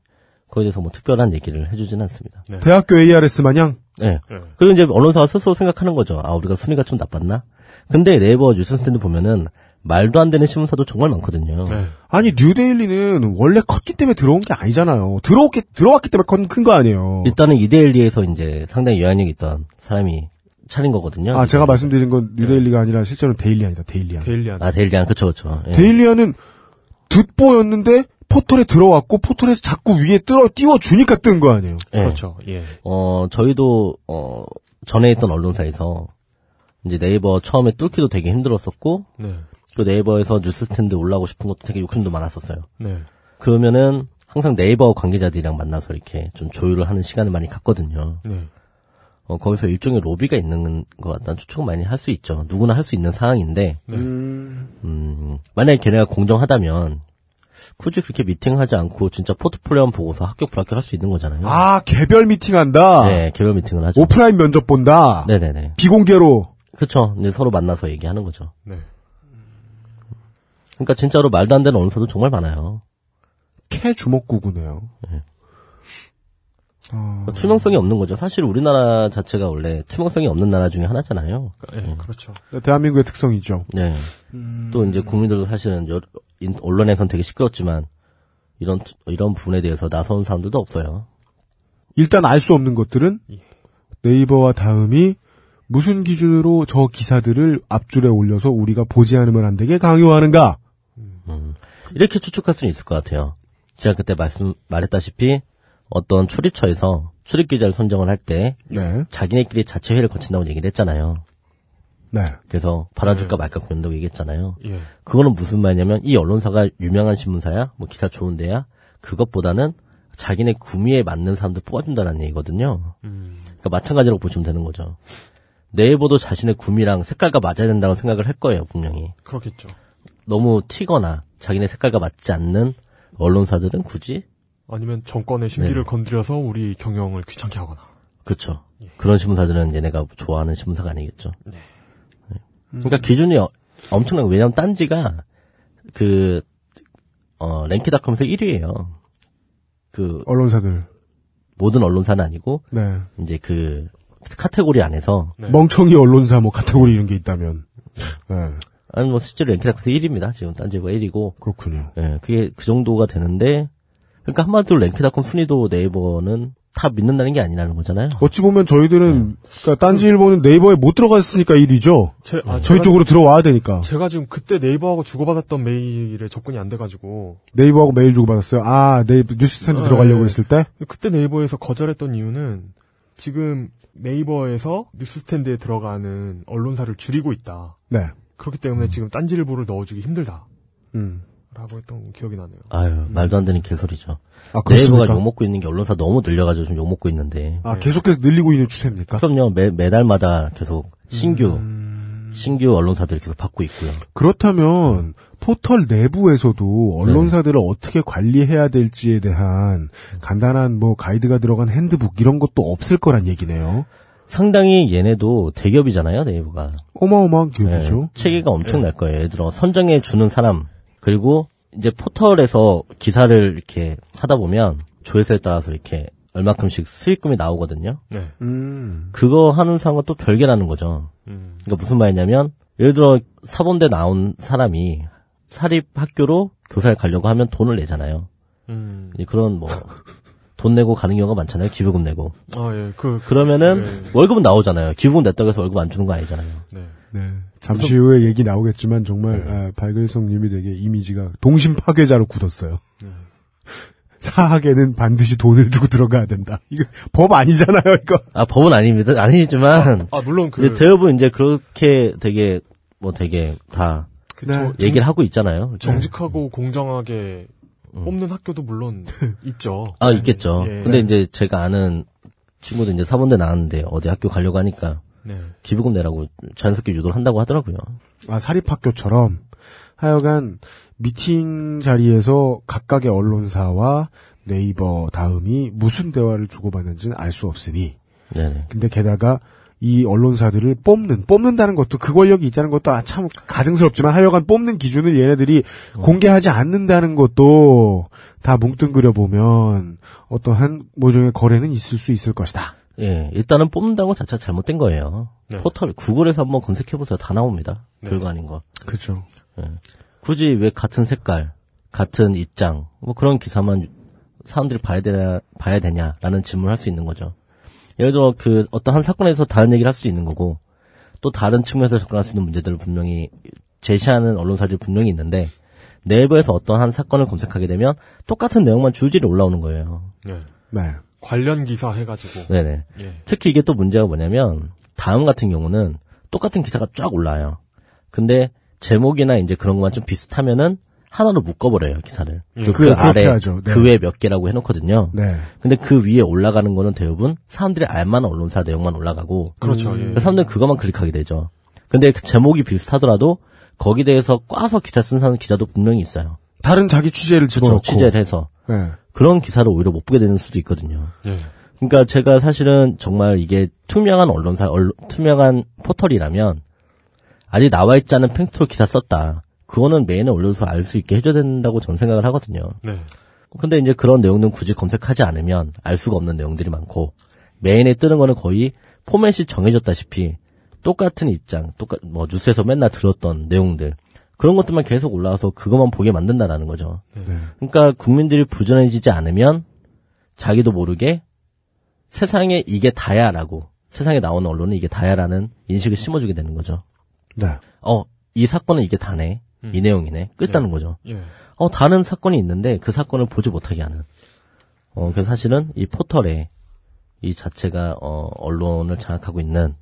거기에 대해서 뭐 특별한 얘기를 해주지는 않습니다. 대학교 ARS 마냥, 네. 네. 그리고 이제 언론사가 스스로 생각하는 거죠. 아 우리가 순위가 좀 나빴나? 근데 네이버 뉴스 스탠드 보면은 말도 안 되는 신문사도 정말 많거든요. 네. 아니, 뉴데일리는 원래 컸기 때문에 들어온 게 아니잖아요. 들어왔기, 들어왔기 때문에 큰 거 아니에요. 일단은 이데일리에서 이제 상당히 영향력 있던 사람이 차린 거거든요. 아, 제가 이데일리. 말씀드린 건 뉴데일리가 아니라 실제로는 데일리안이다, 데일리안. 데일리안. 아 데일리안 그쵸 그쵸. 예. 데일리안은 듣보였는데 포털에 들어왔고 포털에서 자꾸 위에 뜰어 띄워주니까 뜬 거 아니에요. 예. 그렇죠. 예. 어 저희도 어 전에 있던 언론사에서 이제 네이버 처음에 뚫기도 되게 힘들었었고 네. 그 네이버에서 뉴스 스탠드 올라오고 싶은 것도 되게 욕심도 많았었어요. 네. 그러면은 항상 네이버 관계자들이랑 만나서 이렇게 좀 조율을 하는 시간을 많이 갖거든요. 네. 어, 거기서 일종의 로비가 있는 것 같다는 추측은 많이 할 수 있죠. 누구나 할 수 있는 상황인데, 네. 음, 만약에 걔네가 공정하다면, 굳이 그렇게 미팅하지 않고 진짜 포트폴리오만 보고서 합격 불합격 할 수 있는 거잖아요. 아, 개별 미팅한다. 네, 개별 미팅을 하죠. 오프라인 면접 본다. 네네네. 비공개로. 그쵸. 이제 서로 만나서 얘기하는 거죠. 네. 그러니까 진짜로 말도 안 되는 언사도 정말 많아요. 캐 주먹구구네요. 그러니까 투명성이 없는 거죠. 사실 우리나라 자체가 원래 투명성이 없는 나라 중에 하나잖아요. 예, 그렇죠. 대한민국의 특성이죠. 네. 또 이제 국민들도 사실은 여- 인- 언론에선 되게 시끄럽지만 이런 이런 부분에 대해서 나서는 사람들도 없어요. 일단 알 수 없는 것들은 네이버와 다음이 무슨 기준으로 저 기사들을 앞줄에 올려서 우리가 보지 않으면 안 되게 강요하는가? 이렇게 추측할 수는 있을 것 같아요. 제가 그때 말씀 말했다시피 어떤 출입처에서 출입 기자를 선정을 할때 네. 자기네끼리 자체 회의를 거친다고 얘기를 했잖아요. 네. 그래서 받아줄까 말까 고민다고 얘기했잖아요. 예. 그거는 무슨 말이냐면 이 언론사가 유명한 신문사야, 뭐 기사 좋은데야 그것보다는 자기네 구미에 맞는 사람들 뽑아준다는 얘기거든요. 음. 그러니까 마찬가지로 보시면 되는 거죠. 네이버도 자신의 구미랑 색깔과 맞아야 된다고 생각을 할 거예요, 분명히. 그렇겠죠. 너무 튀거나 자기네 색깔과 맞지 않는 언론사들은 굳이 아니면 정권의 심기를 네. 건드려서 우리 경영을 귀찮게 하거나. 그렇죠. 그런 신문사들은 얘네가 좋아하는 신문사가 아니겠죠. 네. 그러니까 기준이 어- 엄청나고 왜냐하면 딴지가 그 어, 랭키닷컴에서 1위예요. 그 언론사들. 모든 언론사는 아니고 네. 이제 그 카테고리 안에서 네. 멍청이 언론사 뭐 카테고리 이런 게 있다면. 네. 아니 뭐 실제로 랭키닷컴에서 1위입니다. 지금 딴지가 1위고 그렇군요. 예, 그게 그 정도가 되는데 그러니까 한마디로 랭키닷컴 순위도 네이버는 다 믿는다는 게 아니라는 거잖아요. 어찌 보면 저희들은 네. 그러니까 딴지일보는 네이버에 못 들어갔으니까 1위죠. 제, 아, 저희 쪽으로 들어와야 되니까. 제가 지금 그때 네이버하고 주고받았던 메일에 접근이 안 돼가지고 네이버하고 메일 주고 받았어요. 아, 네이버 뉴스탠드 아, 들어가려고 예. 했을 때? 그때 네이버에서 거절했던 이유는 지금 네이버에서 뉴스스탠드에 들어가는 언론사를 줄이고 있다. 네. 그렇기 때문에 지금 딴지일보를 넣어주기 힘들다. 음. 라고 했던 기억이 나네요. 아유 말도 안 되는 개소리죠. 아, 네이버가? 욕먹고 있는 게 언론사 너무 늘려가지고 좀 욕먹고 있는데. 아, 계속해서 늘리고 있는 추세입니까? 그럼요, 매, 매달마다 계속 신규, 음. 신규 언론사들이 계속 받고 있고요. 그렇다면 포털 내부에서도 언론사들을 어떻게 관리해야 될지에 대한 간단한 뭐 가이드가 들어간 핸드북 이런 것도 없을 거란 얘기네요. 상당히 얘네도 대기업이잖아요, 네이버가. 어마어마한 기업이죠. 네, 체계가 엄청날 거예요. 예를 들어, 선정해 주는 사람, 그리고 이제 포털에서 기사를 이렇게 하다 보면 조회수에 따라서 이렇게 얼마큼씩 수익금이 나오거든요. 네. 음. 그거 하는 사람과 또 별개라는 거죠. 음. 그러니까 무슨 말이냐면 예를 들어 사범대 나온 사람이 사립 학교로 교사를 가려고 하면 돈을 내잖아요. 음. 그런 뭐 돈 내고 가는 경우가 많잖아요. 기부금 내고. 아, 예. 그, 그러면은 네. 월급은 나오잖아요. 기부금 냈다고 해서 월급 안 주는 거 아니잖아요. 네. 네. 잠시 후에 얘기 나오겠지만 정말 아, 발글성님이 되게 이미지가 동심 파괴자로 굳었어요. (laughs) 사학에는 반드시 돈을 주고 들어가야 된다. 이거 법 아니잖아요, 이거. 아 법은 아닙니다. 아니지만 아, 물론 그, 대부분 이제 그렇게 되게 뭐 되게 다그 네. 저- 얘기를 하고 있잖아요. 정직하고 공정하게 뽑는 학교도 물론 있죠. 아 있겠죠. 예. 근데 이제 제가 아는 친구도 이제 사범대 나왔는데 어디 학교 가려고 하니까 네. 기부금 내라고 자연스럽게 유도를 한다고 하더라고요. 아, 사립학교처럼 하여간 미팅 자리에서 각각의 언론사와 네이버 다음이 무슨 대화를 주고받는지는 알 수 없으니 네네. 근데 게다가 이 언론사들을 뽑는 뽑는다는 것도 그 권력이 있다는 것도 아, 참 가증스럽지만 하여간 뽑는 기준을 얘네들이 공개하지 않는다는 것도 다 뭉뚱그려 보면 어떠한 모종의 거래는 있을 수 있을 것이다. 예, 일단은 뽑는다는 것 자체가 잘못된 거예요. 네. 포털, 구글에서 한번 검색해 보세요. 다 나옵니다. 네. 별거 아닌 거. 그렇죠. 굳이 왜 같은 색깔, 같은 입장, 뭐 그런 기사만 사람들이 봐야 되냐, 봐야 되냐라는 질문을 할 수 있는 거죠. 예를 들어 그 어떤 한 사건에서 다른 얘기를 할수 있는 거고, 또 다른 측면에서 접근할 수 있는 문제들을 분명히 제시하는 언론사들이 분명히 있는데, 내부에서 어떤 한 사건을 검색하게 되면 똑같은 내용만 줄줄이 올라오는 거예요. 네. 네. 관련 기사 해가지고. 네네. 예. 특히 이게 또 문제가 뭐냐면 다음 같은 경우는 똑같은 기사가 쫙 올라요. 근데 제목이나 이제 그런 것만 좀 비슷하면은 하나로 묶어버려요 기사를. 예. 그, 그- 그렇게 아래. 네. 그 외에 몇 개라고 해놓거든요. 네. 근데 그 위에 올라가는 거는 대부분 사람들이 알만한 언론사 내용만 올라가고 그렇죠. 예. 그래서 사람들은 그것만 클릭하게 되죠. 근데 그 제목이 비슷하더라도 거기 대해서 꽈서 기사 쓴 사람 기자도 분명히 있어요. 다른 자기 취재를 집어넣고 집어넣고. 취재를 해서 네. 그런 기사를 오히려 못 보게 되는 수도 있거든요. 예. 그러니까 제가 사실은 정말 이게 투명한 언론사, 언론- 투명한 포털이라면 아직 나와 있지 않은 팩트로 기사 썼다. 그거는 메인에 올려서 알 수 있게 해줘야 된다고 저는 생각을 하거든요. 네. 근데 이제 그런 내용들은 굳이 검색하지 않으면 알 수가 없는 내용들이 많고 메인에 뜨는 거는 거의 포맷이 정해졌다시피 똑같은 입장, 똑같 뭐 뉴스에서 맨날 들었던 내용들 그런 것들만 계속 올라와서 그것만 보게 만든다라는 거죠. 네. 그러니까 국민들이 부전해지지 않으면 자기도 모르게 세상에 이게 다야라고 세상에 나오는 언론은 이게 다야라는 인식을 심어주게 되는 거죠. 네. 어, 이 사건은 이게 다네. 이 내용이네. 끝다는 거죠. 예. 어, 다른 사건이 있는데 그 사건을 보지 못하게 하는. 어, 그래서 사실은 이 포털에 이 자체가 어, 언론을 장악하고 있는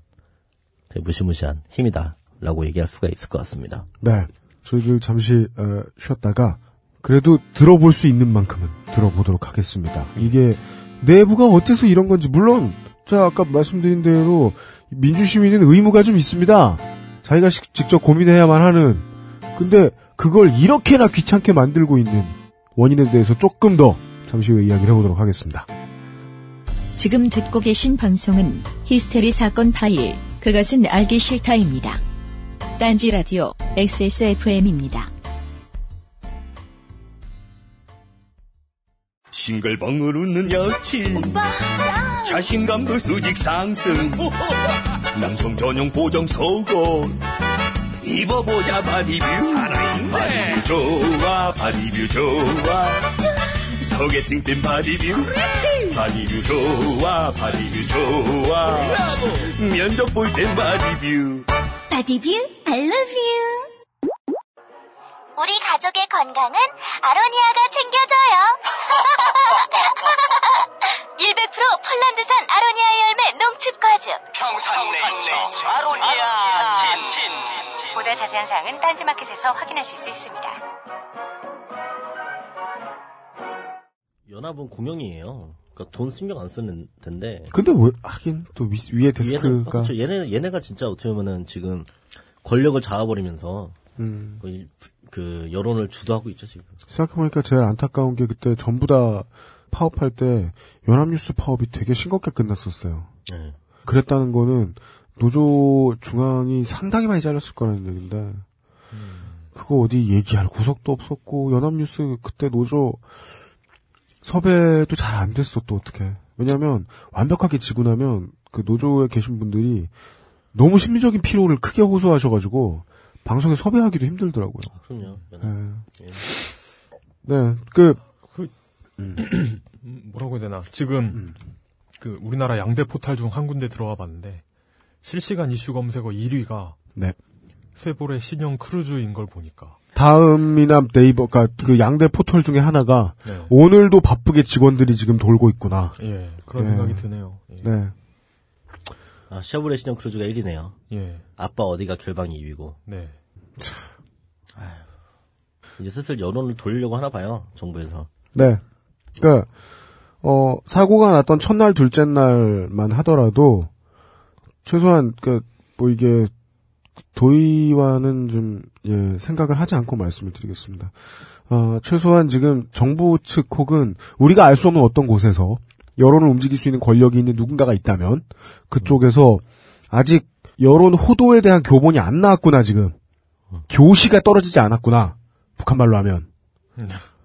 되게 무시무시한 힘이다라고 얘기할 수가 있을 것 같습니다. 네. 저희들 잠시 어, 쉬었다가 그래도 들어볼 수 있는 만큼은 들어보도록 하겠습니다. 이게 내부가 어째서 이런 건지 물론 제가 아까 말씀드린 대로 민주시민은 의무가 좀 있습니다. 자기가 시- 직접 고민해야만 하는 근데 그걸 이렇게나 귀찮게 만들고 있는 원인에 대해서 조금 더 잠시 후에 이야기를 해보도록 하겠습니다. 지금 듣고 계신 방송은 히스테리 사건 파일, 그것은 알기 싫다입니다. 딴지 라디오 XSFM입니다. 싱글벙글 웃는 여친. 자신감도 수직 상승. (laughs) 남성 전용 보정 속옷. 입어보자 바디뷰. 살아있네 바디뷰 좋아 바디뷰 좋아. 소개팅 땐 바디뷰. 바디뷰 좋아 바디뷰 좋아. 면접 볼 땐 바디뷰. 바디뷰 I love you. 우리 가족의 건강은 아로니아가 챙겨줘요. (laughs) 100% 폴란드산 아로니아 열매 농축 과즙. 평산네이처 아로니아 진 진 보다 자세한 사항은 딴지마켓에서 확인하실 수 있습니다. 연합은 공영이에요. 그러니까 돈 신경 안 쓰는 텐데. 근데 왜 하긴 또 위, 위에 얘는, 데스크가 그렇죠. 얘네, 얘네가 진짜 어떻게 보면은 지금 권력을 잡아버리면서 음, 그 여론을 주도하고 있죠, 지금. 생각해보니까 제일 안타까운 게 그때 전부 다 파업할 때 연합뉴스 파업이 되게 싱겁게 끝났었어요. 네. 그랬다는 거는 노조 중앙이 상당히 많이 잘렸을 거라는 얘기인데 그거 어디 얘기할 구석도 없었고 연합뉴스 그때 노조 섭외도 잘 안 됐어 또 어떻게 왜냐하면 완벽하게 지고 나면 그 노조에 계신 분들이 너무 심리적인 피로를 크게 호소하셔가지고 방송에 섭외하기도 힘들더라고요. 그럼요. 네, 예. 네, 그 음, (clears throat) 뭐라고 해야 되나. 지금, 그, 우리나라 양대 포탈 중 한 군데 들어와 봤는데, 실시간 이슈 검색어 1위가, 네. 쉐보레의 신형 크루즈인 걸 보니까. 다음이나 네이버가 그 양대 포털 중에 하나가 네. 오늘도 바쁘게 직원들이 지금 돌고 있구나. 예, 그런 네. 생각이 드네요. 예. 네. 아, 쉐보레 신형 크루즈가 1위네요. 예, 아빠 어디가 결방이 2위고. 네. 이제 슬슬 여론을 돌리려고 하나 봐요, 정부에서. 네. 그니까, 어, 사고가 났던 첫날, 둘째 날만 하더라도, 최소한, 그, 뭐 이게, 도의와는 좀, 예, 생각을 하지 않고 말씀을 드리겠습니다. 어, 최소한 지금 정부 측 혹은 우리가 알 수 없는 어떤 곳에서 여론을 움직일 수 있는 권력이 있는 누군가가 있다면, 그쪽에서 아직 여론 호도에 대한 교본이 안 나왔구나, 지금. 교시가 떨어지지 않았구나. 북한 말로 하면.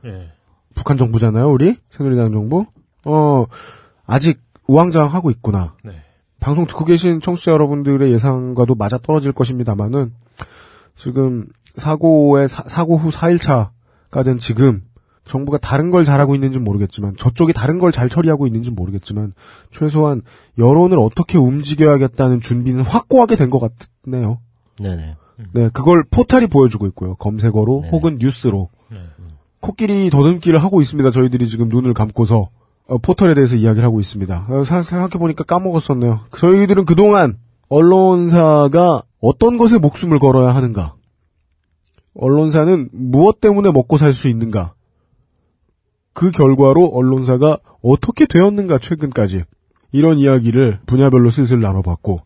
예. 북한 정부잖아요, 우리? 새누리당 정부? 어, 아직 우왕좌왕하고 있구나. 네. 방송 듣고 계신 청취자 여러분들의 예상과도 맞아 떨어질 것입니다만은, 지금, 사고의, 사, 고후 4일차가 된 지금, 정부가 다른 걸 잘하고 있는지 모르겠지만, 저쪽이 다른 걸 잘 처리하고 있는지 모르겠지만, 최소한 여론을 어떻게 움직여야겠다는 준비는 확고하게 된 것 같네요. 네네. 네, 그걸 포탈이 보여주고 있고요. 검색어로 네네. 혹은 뉴스로. 네. 코끼리 더듬기를 하고 있습니다. 저희들이 지금 눈을 감고서 어, 포털에 대해서 이야기를 하고 있습니다. 어, 사- 생각해 보니까 까먹었었네요. 저희들은 그동안 언론사가 어떤 것에 목숨을 걸어야 하는가? 언론사는 무엇 때문에 먹고 살 수 있는가? 그 결과로 언론사가 어떻게 되었는가 최근까지 이런 이야기를 분야별로 슬슬 나눠봤고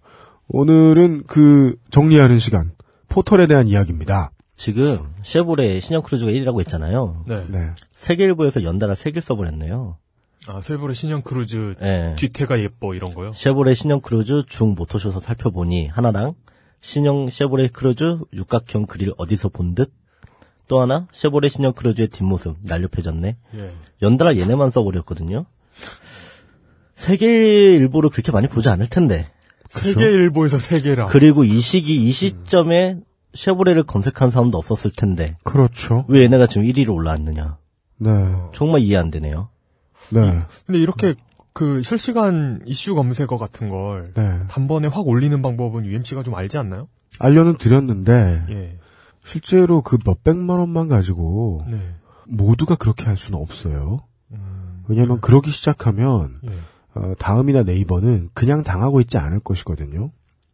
오늘은 그 정리하는 시간 포털에 대한 이야기입니다. 지금 쉐보레 신형 크루즈가 1위라고 했잖아요. 네. 네. 세계일보에서 연달아 세 개를 써버렸네요. 아, 쉐보레 신형 크루즈 예. 뒤태가 예뻐 이런 거요? 쉐보레 신형 크루즈 중 모터쇼에서 살펴보니 하나랑 신형 쉐보레 크루즈 육각형 그릴 어디서 본 듯? 또 하나 쉐보레 신형 크루즈의 뒷모습 날렵해졌네. 예. 연달아 얘네만 써버렸거든요. 세계 일보를 그렇게 많이 보지 않을 텐데. 세계 일보에서 세계라. 그리고 이 시기 이 시점에 쉐보레를 검색한 사람도 없었을 텐데 그렇죠. 왜 얘네가 지금 1위로 올라왔느냐. 네. 정말 이해 안 되네요. 네. 근데 이렇게 그 실시간 이슈 검색어 같은 걸 네. 단번에 확 올리는 방법은 UMC가 좀 알지 않나요? 알려는 드렸는데 예. 실제로 그 몇백만 원만 가지고 네. 모두가 그렇게 할 수는 없어요. 음, 왜냐하면 그러기 시작하면 예. 어, 다음이나 네이버는 그냥 당하고 있지 않을 것이거든요.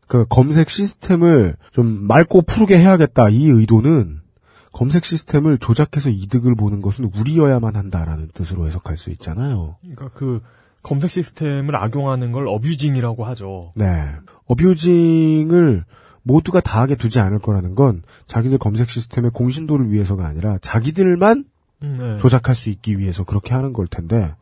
그 검색 시스템을 좀 맑고 푸르게 해야겠다 이 의도는 검색 시스템을 조작해서 이득을 보는 것은 우리여야만 한다라는 뜻으로 해석할 수 있잖아요. 그러니까 그 검색 시스템을 악용하는 걸 어뷰징이라고 하죠. 네. 어뷰징을 모두가 다 하게 두지 않을 거라는 건 자기들 검색 시스템의 공신도를 위해서가 아니라 자기들만 음, 네. 조작할 수 있기 위해서 그렇게 하는 걸 텐데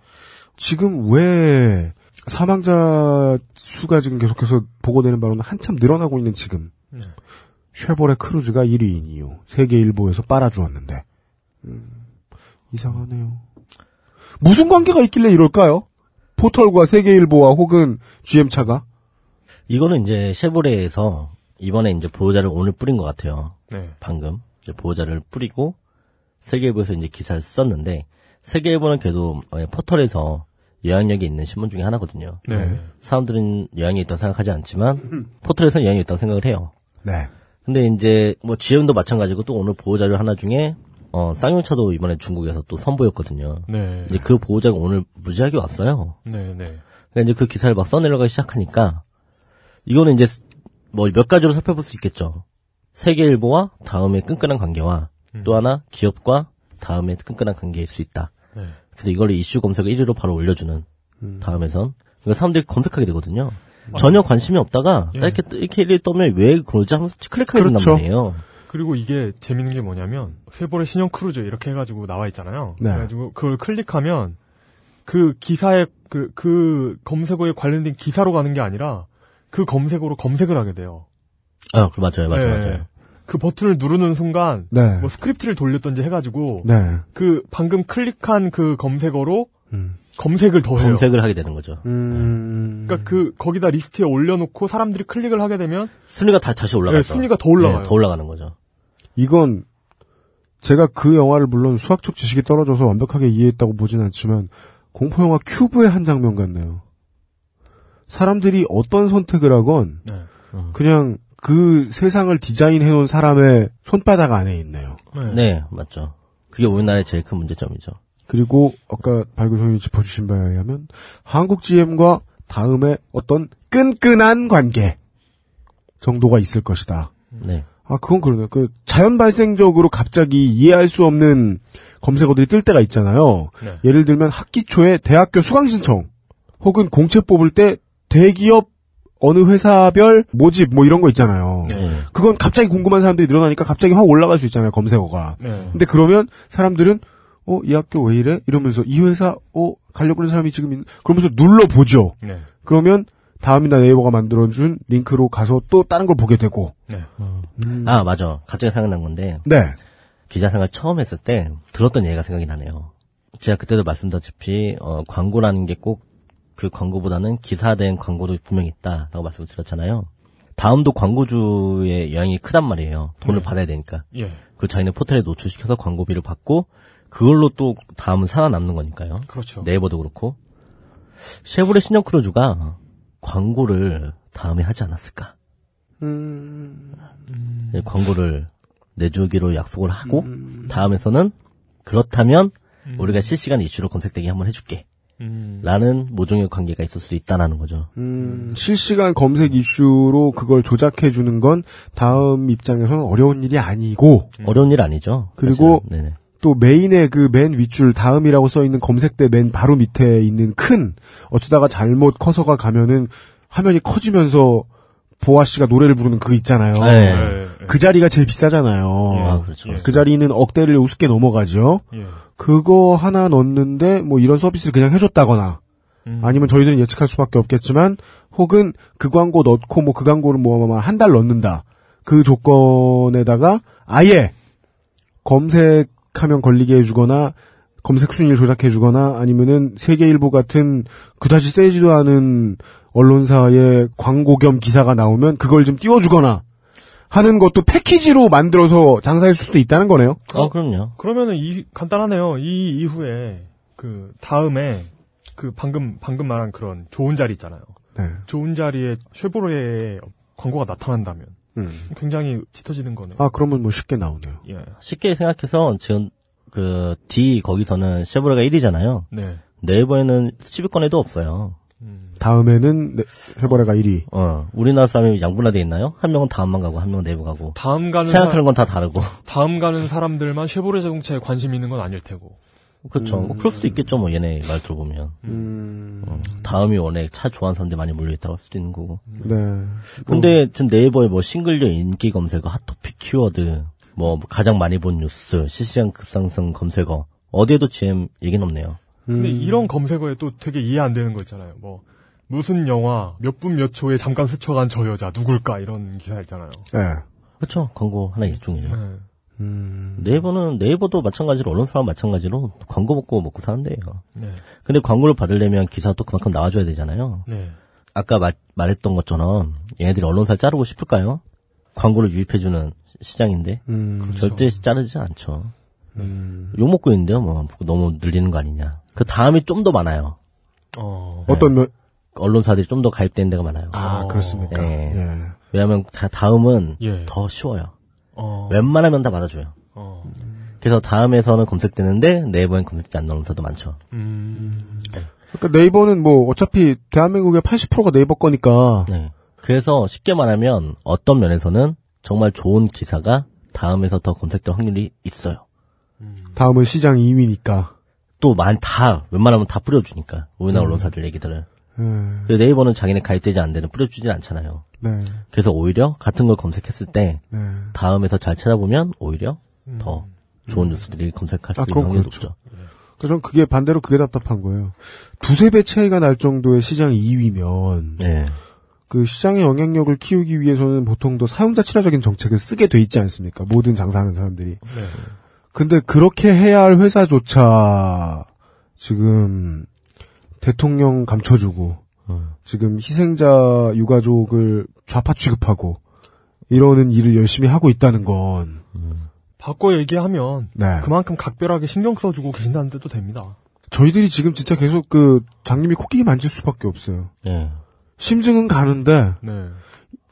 지금 왜 사망자 수가 지금 계속해서 보고되는 바로는 한참 늘어나고 있는 지금 네. 쉐보레 크루즈가 1위인 이유 세계 일보에서 빨아주었는데 음, 이상하네요. 무슨 관계가 있길래 이럴까요? 포털과 세계일보와 혹은 GM차가 이거는 이제 쉐보레에서 이번에 이제 보호자를 오늘 뿌린 것 같아요. 네. 방금 이제 보호자를 뿌리고 세계일보에서 이제 기사를 썼는데 세계일보는 그래도 어, 포털에서 영향력이 있는 신문 중에 하나거든요. 네. 사람들은 영향이 있다고 생각하지 않지만 포털에서는 영향이 있다고 생각을 해요. 네. 근데 이제 뭐 GM도 마찬가지고 또 오늘 보호자료 하나 중에 어 쌍용차도 이번에 중국에서 또 선보였거든요. 네. 이제 그 보호자가 오늘 무지하게 왔어요. 네, 네. 그러니까 이제 그 기사를 막 써내려가기 시작하니까 이거는 이제 뭐 몇 가지로 살펴볼 수 있겠죠. 세계일보와 다음에 끈끈한 관계와 또 하나 기업과 다음에 끈끈한 관계일 수 있다. 네. 그래서 이걸 이슈 검색어 1위로 바로 올려주는 다음에선 이거 사람들이 검색하게 되거든요. 전혀 관심이 없다가 예. 이렇게 이렇게 1위 떠면 왜 그러지 하면서 클릭하게 그렇죠. 된단 말이에요. 그리고 이게 재밌는 게 뭐냐면 쉐보레 신형 크루즈 이렇게 해가지고 나와 있잖아요. 네. 그래가지고 그걸 클릭하면 그 기사에 그, 그 검색어에 관련된 기사로 가는 게 아니라 그 검색어로 검색을 하게 돼요. 아, 그 맞아요, 맞아요, 네. 맞아요. 그 버튼을 누르는 순간 네. 뭐 스크립트를 돌렸던지 해가지고 네. 그 방금 클릭한 그 검색어로 음. 검색을 더해요. 검색을 하게 되는 거죠. 음. 그러니까 그 거기다 리스트에 올려놓고 사람들이 클릭을 하게 되면 순위가 다 다시 올라가죠. 네, 순위가 더 올라가요. 네, 더 올라가는 거죠. 이건 제가 그 영화를 물론 수학적 지식이 떨어져서 완벽하게 이해했다고 보진 않지만 공포 영화 큐브의 한 장면 같네요. 사람들이 어떤 선택을 하건 네. 그냥 그 세상을 디자인해 놓은 사람의 손바닥 안에 있네요. 네. 네, 맞죠. 그게 우리나라의 제일 큰 문제점이죠. 그리고 아까 발굴선이 짚어주신 바에 의하면 한국 GM과 다음에 어떤 끈끈한 관계 정도가 있을 것이다. 네. 아, 그건 그러네요. 그 자연 발생적으로 갑자기 이해할 수 없는 검색어들이 뜰 때가 있잖아요. 네. 예를 들면 학기 초에 대학교 수강 신청 혹은 공채 뽑을 때 대기업 어느 회사별 모집 뭐 이런 거 있잖아요. 네. 그건 갑자기 궁금한 사람들이 늘어나니까 갑자기 확 올라갈 수 있잖아요, 검색어가. 네. 근데 그러면 사람들은 어, 이 학교 왜 이래? 이러면서 이 회사 어, 가려고 하는 사람이 지금 있... 그러면서 눌러 보죠. 네. 그러면 다음이나 네이버가 만들어준 링크로 가서 또 다른 걸 보게 되고. 네. 아, 맞아. 갑자기 생각난 건데, 네. 기자 생활 처음 했을 때 들었던 얘기가 생각이 나네요. 제가 그때도 말씀드렸다시피, 어, 광고라는 게 꼭 그 광고보다는 기사된 광고도 분명히 있다라고 말씀을 드렸잖아요. 다음도 광고주의 영향이 크단 말이에요. 돈을 받아야 되니까. 예. 그 자기네 포털에 노출시켜서 광고비를 받고, 그걸로 또 다음은 살아남는 거니까요. 그렇죠. 네이버도 그렇고. 쉐보레 신형 크루즈가 광고를 다음에 하지 않았을까? 네, 광고를 내주기로 약속을 하고 다음에서는 그렇다면 우리가 실시간 이슈로 검색되게 한번 해줄게. 음. 라는 모종의 관계가 있을 수 있다라는 거죠. 음, 실시간 검색 이슈로 그걸 조작해 주는 건 다음 입장에서는 어려운 일이 아니고 어려운 일 아니죠. 그리고. 또 메인의 그 맨 윗줄 다음이라고 써 있는 검색대 맨 바로 밑에 있는 큰 어쩌다가 잘못 커서가 가면은 화면이 커지면서 보아 씨가 노래를 부르는 그 있잖아요. 네. 네. 그 자리가 제일 비싸잖아요. 아, 그렇죠. 그 자리는 억대를 우습게 넘어가죠. 예. 그거 하나 넣는데 뭐 이런 서비스를 그냥 해줬다거나 음. 아니면 저희들은 예측할 수밖에 없겠지만 혹은 그 광고 넣고 뭐 그 광고를 뭐 한 달 넣는다 그 조건에다가 아예 검색하면 걸리게 해주거나 검색 순위를 조작해주거나 아니면은 세계일보 같은 그다지 세지도 않은 언론사의 광고 겸 기사가 나오면 그걸 좀 띄워주거나 하는 것도 패키지로 만들어서 장사할 수도 있다는 거네요. 어, 그럼요. 그러면은 이 간단하네요. 이 이후에 그 다음에 그 방금 방금 말한 그런 좋은 자리 있잖아요. 네. 좋은 자리에 쉐보레의 광고가 나타난다면 음. 굉장히 짙어지는 거는. 아 그러면 뭐 쉽게 나오네요. 예. 쉽게 생각해서 지금 그 D 거기서는 쉐보레가 1위잖아요. 네. 네이버에는 10위권에도 없어요. 다음에는 네, 해버레가 1위. 어, 우리나라 사람이 양분화돼 있나요? 한 명은 다음만 가고 한 명은 네이버 가고. 다음 가는 생각하는 사- 건다 다르고. 다음 가는 사람들만 쉐보레 자동차에 관심 있는 건 아닐 테고. 그렇죠. 뭐 그럴 수도 있겠죠. 뭐 얘네 말 들어보면. 음. 어, 다음이 원래 차 좋아하는 사람들 많이 몰려 있다고 할 수도 있는 거고. 네. 근데 전 네이버에 뭐 싱글녀 인기 검색어, 핫토픽 키워드, 뭐 가장 많이 본 뉴스, 실시간 급상승 검색어 어디에도 GM 얘기는 없네요. 근데 음. 이런 검색어에 또 되게 이해 안 되는 거 있잖아요. 뭐 무슨 영화 몇 분 몇 초에 잠깐 스쳐간 저 여자 누굴까 이런 기사 있잖아요. 네. 그렇죠. 광고 하나 일종이죠. 네. 음. 네이버는 네이버도 마찬가지로 언론사랑 마찬가지로 광고 먹고 먹고 사는데요. 네. 근데 광고를 받으려면 기사도 그만큼 나와줘야 되잖아요. 네. 아까 말, 말했던 것처럼 얘네들이 언론사를 자르고 싶을까요? 광고를 유입해주는 시장인데 음. 그렇죠. 절대 자르지 않죠. 음. 욕 먹고 있는데요. 뭐 너무 늘리는 거 아니냐. 그 다음이 좀 더 많아요. 어. 어떤 면- 언론사들이 좀 더 가입된 데가 많아요. 아 어. 그렇습니까? 예. 예. 왜냐하면 다 다음은 예. 더 쉬워요. 어. 웬만하면 다 받아줘요. 어. 그래서 다음에서는 검색되는데 네이버엔 검색되지 않는 언론사도 많죠. 음. 그러니까 네이버는 뭐 어차피 대한민국의 80%가 네이버 거니까 네. 그래서 쉽게 말하면 어떤 면에서는 정말 좋은 기사가 다음에서 더 검색될 확률이 있어요. 다음은 시장 2위니까. 또 많다 웬만하면 다 뿌려주니까 우리나라 언론사들 얘기들을. 그 네이버는 자기네 가입되지 않는 데는 뿌려주질 않잖아요. 네. 그래서 오히려 같은 걸 검색했을 때 네. 다음에서 잘 찾아보면 오히려 더 좋은 뉴스들이 검색할 수 아, 있는 확률이 그렇죠. 높죠. 그래서 전 그게 반대로 그게 답답한 거예요. 두세 배 차이가 날 정도의 시장 2위면 네. 그 시장의 영향력을 키우기 위해서는 보통 더 사용자 친화적인 정책을 쓰게 돼 있지 않습니까? 모든 장사하는 사람들이. 네. 근데 그렇게 해야 할 회사조차 지금 대통령 감춰주고 음. 지금 희생자 유가족을 좌파 취급하고 이러는 일을 열심히 하고 있다는 건 바꿔 얘기하면 네. 그만큼 각별하게 신경 써주고 계신다는 뜻도 됩니다. 저희들이 지금 진짜 계속 그 장님이 코끼리 만질 수밖에 없어요. 네. 심증은 가는데 네.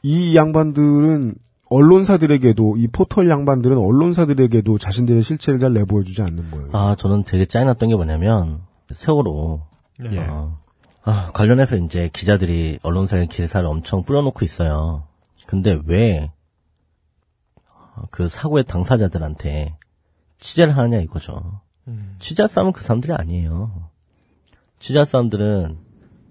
이 양반들은 언론사들에게도 이 포털 양반들은 언론사들에게도 자신들의 실체를 잘 내보여주지 않는 거예요. 아 저는 되게 짜증났던 게 뭐냐면 세월호 네. 어, 아, 관련해서 이제 기자들이 언론사에 기사를 엄청 뿌려놓고 있어요. 근데 왜 그 사고의 당사자들한테 취재를 하느냐 이거죠. 음. 취재할 사람은 그 사람들이 아니에요. 취재할 사람들은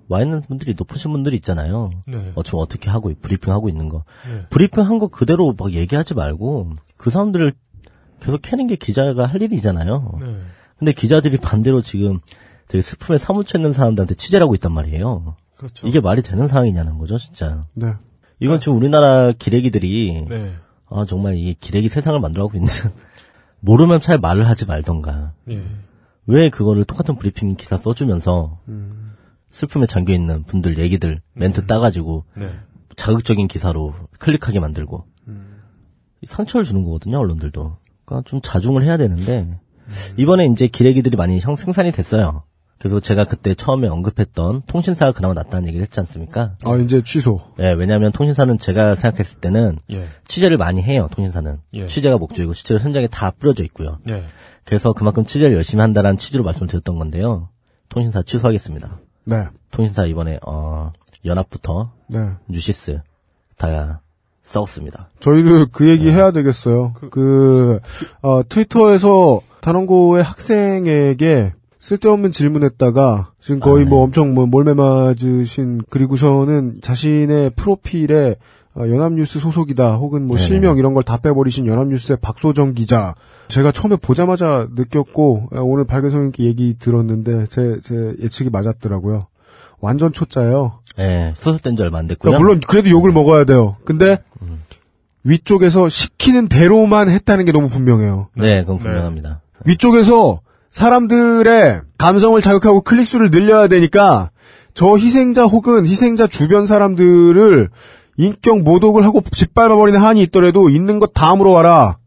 와 있는 분들이 높으신 분들이 있잖아요. 네. 어, 지금 어떻게 하고 브리핑 하고 있는 거. 네. 브리핑 한 거 그대로 막 얘기하지 말고 그 사람들을 계속 캐는 게 기자가 할 일이잖아요. 네. 근데 기자들이 반대로 지금 되게 스품에 사무쳐 있는 사람들한테 취재를 하고 있단 말이에요. 그렇죠. 이게 말이 되는 상황이냐는 거죠, 진짜. 네. 이건 지금 우리나라 기레기들이 네. 아 정말 이 기레기 세상을 만들어가고 있는 (laughs) 모르면 차라리 말을 하지 말던가. 예. 왜 그거를 똑같은 브리핑 기사 써주면서 슬픔에 잠겨 있는 분들 얘기들 멘트 따가지고 네. 자극적인 기사로 클릭하게 만들고 상처를 주는 거거든요 언론들도. 그러니까 좀 자중을 해야 되는데 이번에 이제 기레기들이 많이 형 생산이 됐어요. 그래서 제가 그때 처음에 언급했던 통신사가 그나마 낫다는 얘기를 했지 않습니까? 아 이제 취소. 예, 왜냐하면 통신사는 제가 생각했을 때는 예. 취재를 많이 해요. 통신사는 예. 취재가 목적이고 실제로 현장에 다 뿌려져 있고요. 예. 그래서 그만큼 취재를 열심히 한다라는 취지로 말씀을 드렸던 건데요. 통신사 취소하겠습니다. 네. 통신사 이번에 어 연합부터 네. 뉴시스 다 썩었습니다. 저희도 그 얘기 해야 되겠어요. 그, 어, 트위터에서 단원고의 학생에게 쓸데없는 질문했다가 지금 거의 아, 뭐 네. 엄청 뭐 몰매 맞으신 그리고서는 자신의 프로필에 어, 연합뉴스 소속이다 혹은 뭐 네네. 실명 이런 걸 다 빼버리신 연합뉴스의 박소정 기자 제가 처음에 보자마자 느꼈고 어, 오늘 발견성님께 얘기 들었는데 제, 제 예측이 맞았더라고요. 완전 초짜예요. 예, 수습된 지 얼마 안 됐고요. 그러니까 물론 그래도 욕을 먹어야 돼요. 근데 위쪽에서 시키는 대로만 했다는 게 너무 분명해요. 네, 그건 분명합니다. 위쪽에서 사람들의 감성을 자극하고 클릭수를 늘려야 되니까 저 희생자 혹은 희생자 주변 사람들을 인격 모독을 하고 짓밟아버리는 한이 있더라도 있는 것다 물어와라.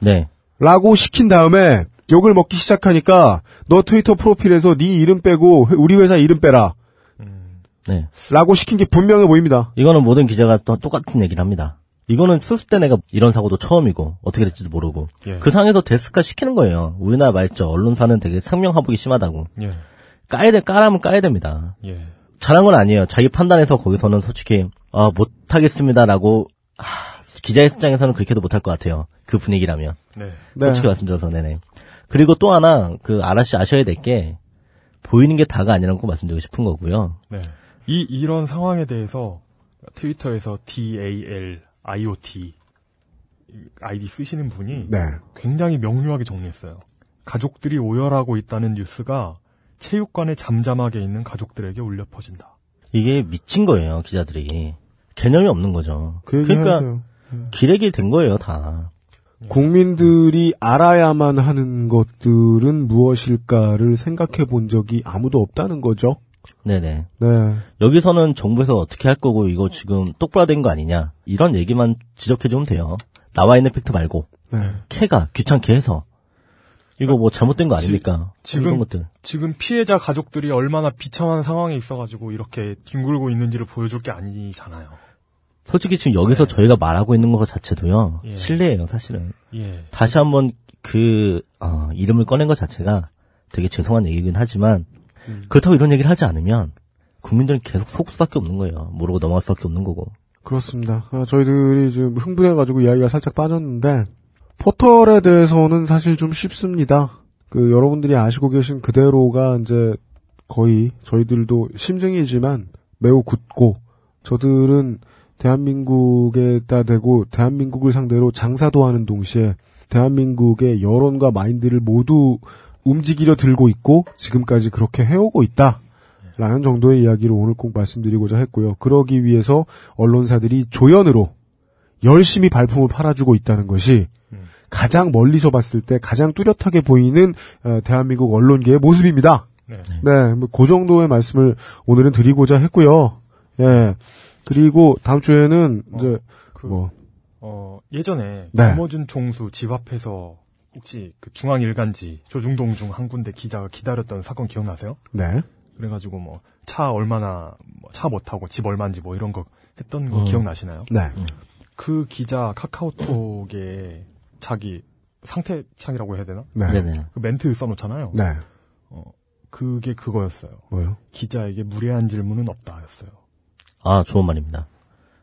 네. 라고 시킨 다음에 욕을 먹기 시작하니까 너 트위터 프로필에서 네 이름 빼고 우리 회사 이름 빼라. 네. 라고 시킨 게 분명해 보입니다. 이거는 모든 기자가 또 똑같은 얘기를 합니다. 이거는 수습된 애가 이런 사고도 처음이고 어떻게 될지도 모르고 예. 그 상에서 데스카 시키는 거예요. 우리나라 말죠. 언론사는 되게 상명하복이 심하다고. 예. 까야 돼 까라면 까야 됩니다. 예. 잘한 건 아니에요. 자기 판단해서 거기서는 솔직히 아 못하겠습니다라고 아, 기자의 입장에서는 그렇게도 못할 것 같아요. 그 분위기라면. 네. 솔직히 말씀드려서 네네. 그리고 또 하나 그 아라씨 아셔야 될 게 보이는 게 다가 아니라고 말씀드리고 싶은 거고요. 네. 이 이런 상황에 대해서 트위터에서 DAL IoT 아이디 쓰시는 분이 네. 굉장히 명료하게 정리했어요. 가족들이 오열하고 있다는 뉴스가 체육관에 잠잠하게 있는 가족들에게 울려 퍼진다. 이게 미친 거예요 기자들이 개념이 없는 거죠. 그 그러니까 돼요. 기레기 된 거예요 다. 국민들이 알아야만 하는 것들은 무엇일까를 생각해 본 적이 아무도 없다는 거죠. 네네. 네. 여기서는 정부에서 어떻게 할 거고 이거 지금 똑바로 된 거 아니냐 이런 얘기만 지적해 주면 돼요. 나와 있는 팩트 말고 네. 캐가 귀찮게 해서 이거 뭐 잘못된 거 아닙니까? 지금 이런 것들. 지금 피해자 가족들이 얼마나 비참한 상황에 있어가지고 이렇게 뒹굴고 있는지를 보여줄 게 아니잖아요. 솔직히 지금 여기서 저희가 말하고 있는 것 자체도요 예. 실례예요 사실은. 예. 다시 한번 그 어, 이름을 꺼낸 것 자체가 되게 죄송한 얘기긴 하지만 그렇다고 이런 얘기를 하지 않으면 국민들은 계속 속 수밖에 없는 거예요. 모르고 넘어갈 수밖에 없는 거고. 그렇습니다. 아, 저희들이 지금 흥분해가지고 이야기가 살짝 빠졌는데, 포털에 대해서는 사실 좀 쉽습니다. 그, 여러분들이 아시고 계신 그대로가 이제 거의 저희들도 심증이지만 매우 굳고, 저들은 대한민국에다 대고 대한민국을 상대로 장사도 하는 동시에 대한민국의 여론과 마인드를 모두 움직이려 들고 있고 지금까지 그렇게 해오고 있다. 라는 정도의 이야기를 오늘 꼭 말씀드리고자 했고요. 그러기 위해서 언론사들이 조연으로 열심히 발품을 팔아주고 있다는 것이 가장 멀리서 봤을 때 가장 뚜렷하게 보이는 어, 대한민국 언론계의 모습입니다. 네. 네, 뭐 그 정도의 말씀을 오늘은 드리고자 했고요. 예. 그리고 다음 주에는 이제 그, 뭐 어, 예전에 네. 김어준 총수 집 앞에서 혹시 그 중앙일간지 조중동 중 한 군데 기자가 기다렸던 사건 기억나세요? 네. 그래가지고 뭐 차 얼마나 뭐차못 타고 집 얼마인지 뭐 이런 거 했던 거 음. 기억나시나요? 네. 그 기자 카카오톡에 자기 상태 창이라고 해야 되나? 네. 네네. 그 멘트 써놓잖아요. 네. 그게 그거였어요. 뭐요? 기자에게 무례한 질문은 없다였어요. 아 좋은 말입니다.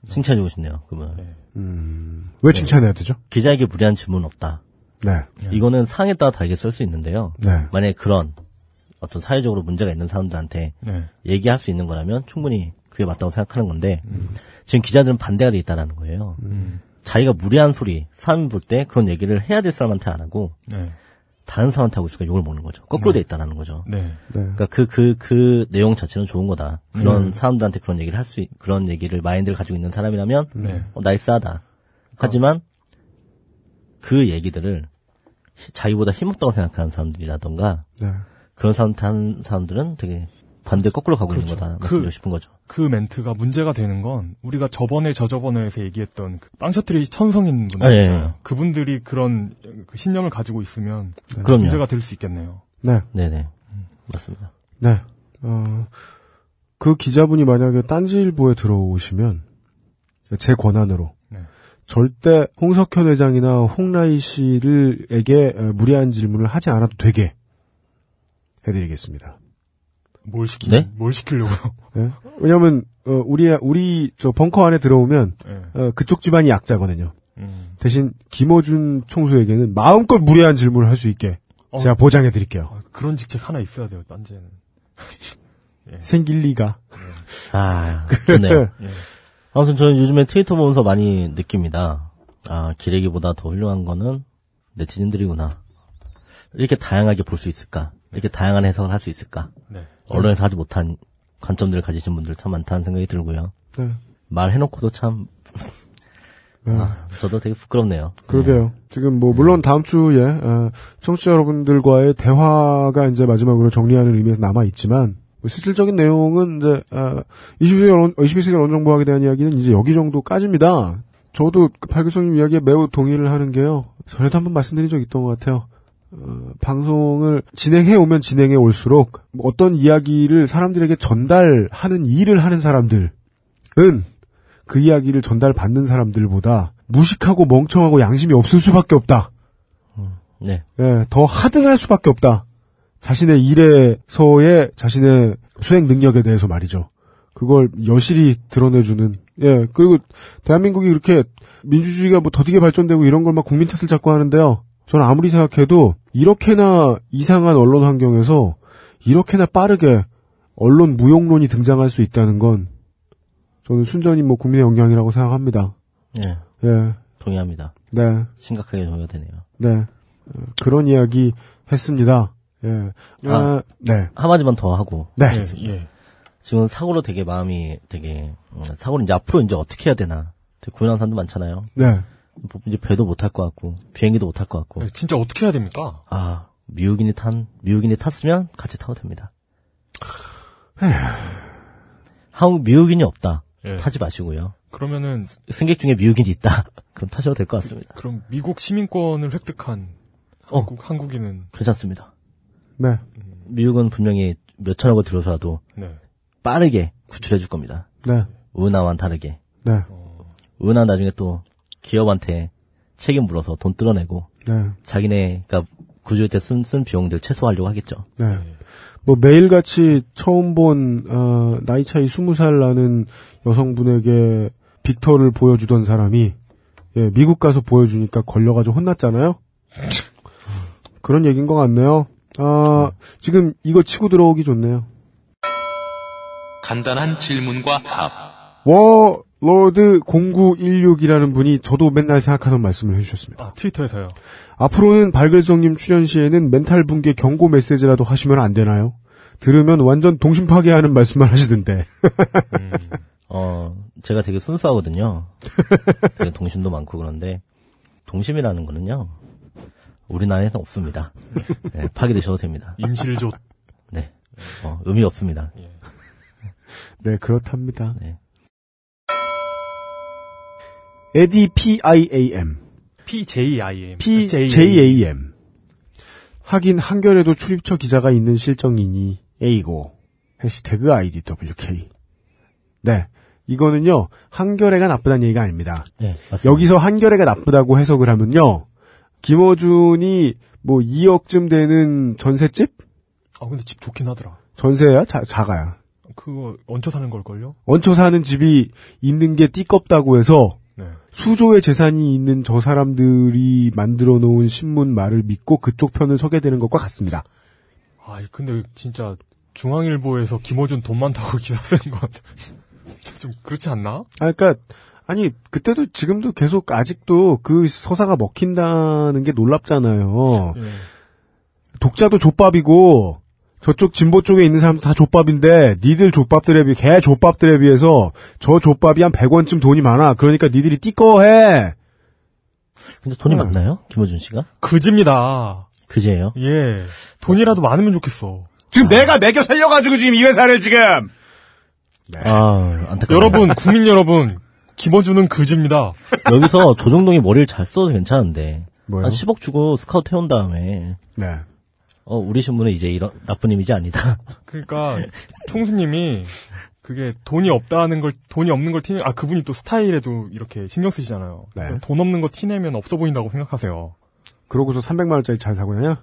칭찬해주고 싶네요. 그러면 네. 음, 왜 칭찬해야 되죠? 기자에게 무리한 질문 없다. 네. 이거는 상에 따라 다르게 쓸 수 있는데요. 네. 만약에 그런 어떤 사회적으로 문제가 있는 사람들한테 네. 얘기할 수 있는 거라면 충분히 그게 맞다고 생각하는 건데 지금 기자들은 반대가 돼 있다라는 거예요. 음. 자기가 무례한 소리 사람이 볼때 그런 얘기를 해야 될 사람한테 안 하고 네. 다른 사람한테 하고 있으니까 욕을 먹는 거죠. 거꾸로 돼 있다라는 거죠. 네. 네. 그러니까 그그 그 내용 자체는 좋은 거다. 그런 사람들한테 그런 얘기를 할 수 그런 얘기를 마인드를 가지고 있는 사람이라면 네. 어, 나이스하다. 하지만 그 얘기들을 히- 자기보다 힘없다고 생각하는 사람들이라던가 네. 그런 사람한테 하는 사람들은 되게 반대 거꾸로 가고 있는 그렇죠. 거다 그- 말씀드리고 싶은 거죠. 그 멘트가 문제가 되는 건 우리가 저번에 저저번에에서 얘기했던 그 빵셔틀이 천성인 분들 아, 예. 예. 그분들이 그런 그 신념을 가지고 있으면 그럼요. 문제가 될 수 있겠네요. 네. 네네 맞습니다. 네. 어, 그 기자분이 만약에 딴지일보에 들어오시면 제 권한으로 네. 절대 홍석현 회장이나 홍라희 씨를에게 어, 무리한 질문을 하지 않아도 되게 해드리겠습니다. 뭘 시키 네? 뭘 시키려고? 예? 왜냐하면 어, 우리 우리 저 벙커 안에 들어오면 네. 어, 그쪽 집안이 약자거든요. 음. 대신 김어준 총수에게는 마음껏 무례한 질문을 할 수 있게 어. 제가 보장해 드릴게요. 아, 그런 직책 하나 있어야 돼요. 딴지에는. (laughs) 생길 리가. 아 (laughs) 좋네요. 예. 아무튼 저는 요즘에 트위터 보면서 많이 느낍니다. 아, 기레기보다 더 훌륭한 거는 네티즌들이구나. 이렇게 다양하게 볼 수 있을까? 이렇게 다양한 해석을 할 수 있을까? 네. 언론에서 하지 못한 관점들을 가지신 분들 참 많다는 생각이 들고요. 네. 말해놓고도 참, 네. 아, 저도 되게 부끄럽네요. 그러게요. 지금 뭐 물론 다음 주에 어, 청취자 여러분들과의 대화가 이제 마지막으로 정리하는 의미에서 남아 있지만 뭐 실질적인 내용은 이제 어, 21세기 언론, 21세기 언론 정보학에 대한 이야기는 이제 여기 정도까지입니다. 저도 그 팔교성님 이야기에 매우 동의를 하는 게요. 전에도 한번 말씀드린 적 있던 것 같아요. 어, 방송을 진행해 오면 진행해 올수록 뭐 어떤 이야기를 사람들에게 전달하는 일을 하는 사람들은 그 이야기를 전달받는 사람들보다 무식하고 멍청하고 양심이 없을 수밖에 없다. 네. 예, 더 하등할 수밖에 없다. 자신의 일에서의 자신의 수행 능력에 대해서 말이죠. 그걸 여실히 드러내주는, 예, 그리고 대한민국이 그렇게 민주주의가 뭐 더디게 발전되고 이런 걸 막 국민 탓을 자꾸 하는데요. 저는 아무리 생각해도 이렇게나 이상한 언론 환경에서 이렇게나 빠르게 언론 무용론이 등장할 수 있다는 건 저는 순전히 뭐 국민의 영향이라고 생각합니다. 네. 예, 동의합니다. 네. 심각하게 동의가 되네요. 네. 어, 그런 이야기 했습니다. 예. 아, 아. 네. 한마디만 더 하고. 네. 예, 예. 지금 사고로 되게 마음이 되게, 음, 사고를 이제 앞으로 이제 어떻게 해야 되나. 되게 고민하는 사람도 많잖아요. 네. 뭐 이제 배도 못 탈 것 같고, 비행기도 못 탈 것 같고. 예, 진짜 어떻게 해야 됩니까? 아, 미국인이 탄, 미국인이 탔으면 같이 타도 됩니다. 한국 미국인이 없다. 예. 타지 마시고요. 그러면은 승객 중에 미국인이 있다. (laughs) 그럼 타셔도 될 것 같습니다. 그럼 미국 시민권을 획득한 어. 한국, 한국인은 괜찮습니다. 네. 미국은 분명히 몇 천억을 들여서라도 네. 빠르게 구출해 줄 겁니다. 네. 은하와는 다르게. 네. 은하 나중에 또 기업한테 책임 물어서 돈 뜯어내고 네. 자기네가 구조할 때 쓴, 쓴 비용들 최소화하려고 하겠죠. 네. 뭐 매일같이 처음 본 어, 나이 차이 20살 나는 여성분에게 빅터를 보여주던 사람이 예, 미국 가서 보여주니까 걸려가지고 혼났잖아요. (laughs) 그런 얘기인 것 같네요. 아, 지금 이거 치고 들어오기 좋네요. 간단한 질문과 답. Warlord 0916이라는 분이 저도 맨날 생각하던 말씀을 해주셨습니다. 아, 트위터에서요. 앞으로는 발글성님 출연 시에는 멘탈 붕괴 경고 메시지라도 하시면 안 되나요? 들으면 완전 동심 파괴하는 말씀을 하시던데. 어, 제가 되게 순수하거든요. 되게 동심도 많고 그런데, 동심이라는 거는요, 우리나라에는 없습니다. 네, 파괴되셔도 됩니다. 인실조. 네. 어, 의미 없습니다. 네, 그렇답니다. 네. 에디 PIAM. PJIM. PJAM. 하긴 한결에도 출입처 기자가 있는 실정이니 A고 해시태그 IDWK. 네. 이거는요, 한겨레가 나쁘다는 얘기가 아닙니다. 네, 맞습니다. 여기서 한겨레가 나쁘다고 해석을 하면요, 김어준이 뭐 2억쯤 되는 전셋집? 아, 근데 집 좋긴 하더라. 전세야? 자, 자가야. 그거 얹혀 사는 걸걸요? 얹혀 사는 집이 있는 게 띠껍다고 해서 네. 수조의 재산이 있는 저 사람들이 만들어 놓은 신문 말을 믿고 그쪽 편을 서게 되는 것과 같습니다. 아, 근데 진짜 중앙일보에서 김어준 돈 많다고 (laughs) 기사 쓰는 건 진짜 좀 그렇지 않나? 아, 그러니까 아니 그때도 지금도 계속 아직도 그 서사가 먹힌다는 게 놀랍잖아요. 예. 독자도 족밥이고 저쪽 진보 쪽에 있는 사람도 다 족밥인데 니들 족밥들에 비해 개 족밥들에 비해서 저 족밥이 한 100원쯤 돈이 많아. 그러니까 니들이 띠꺼해. 근데 돈이 음. 많나요? 김호준 씨가? 그집니다. 그제예요? 예. 돈이라도 많으면 좋겠어. 지금 내가 매겨 살려가지고 지금 이 회사를 지금 아, 안타깝네요. 여러분, 국민 여러분, 김어준은 그집니다. 여기서 조정동이 머리를 잘 써도 괜찮은데. 뭐요? 한 10억 주고 스카우트 해온 다음에. 네. 어, 우리 신문은 이제 이런 나쁜 이미지 아니다. (laughs) 그러니까 총수님이 그게 돈이 없다는 걸 돈이 없는 걸 티내 아 그분이 또 스타일에도 이렇게 신경 쓰시잖아요. 네. 그러니까 돈 없는 거 티내면 없어 보인다고 생각하세요. 그러고서 300만 원짜리 잘 사고 다냐?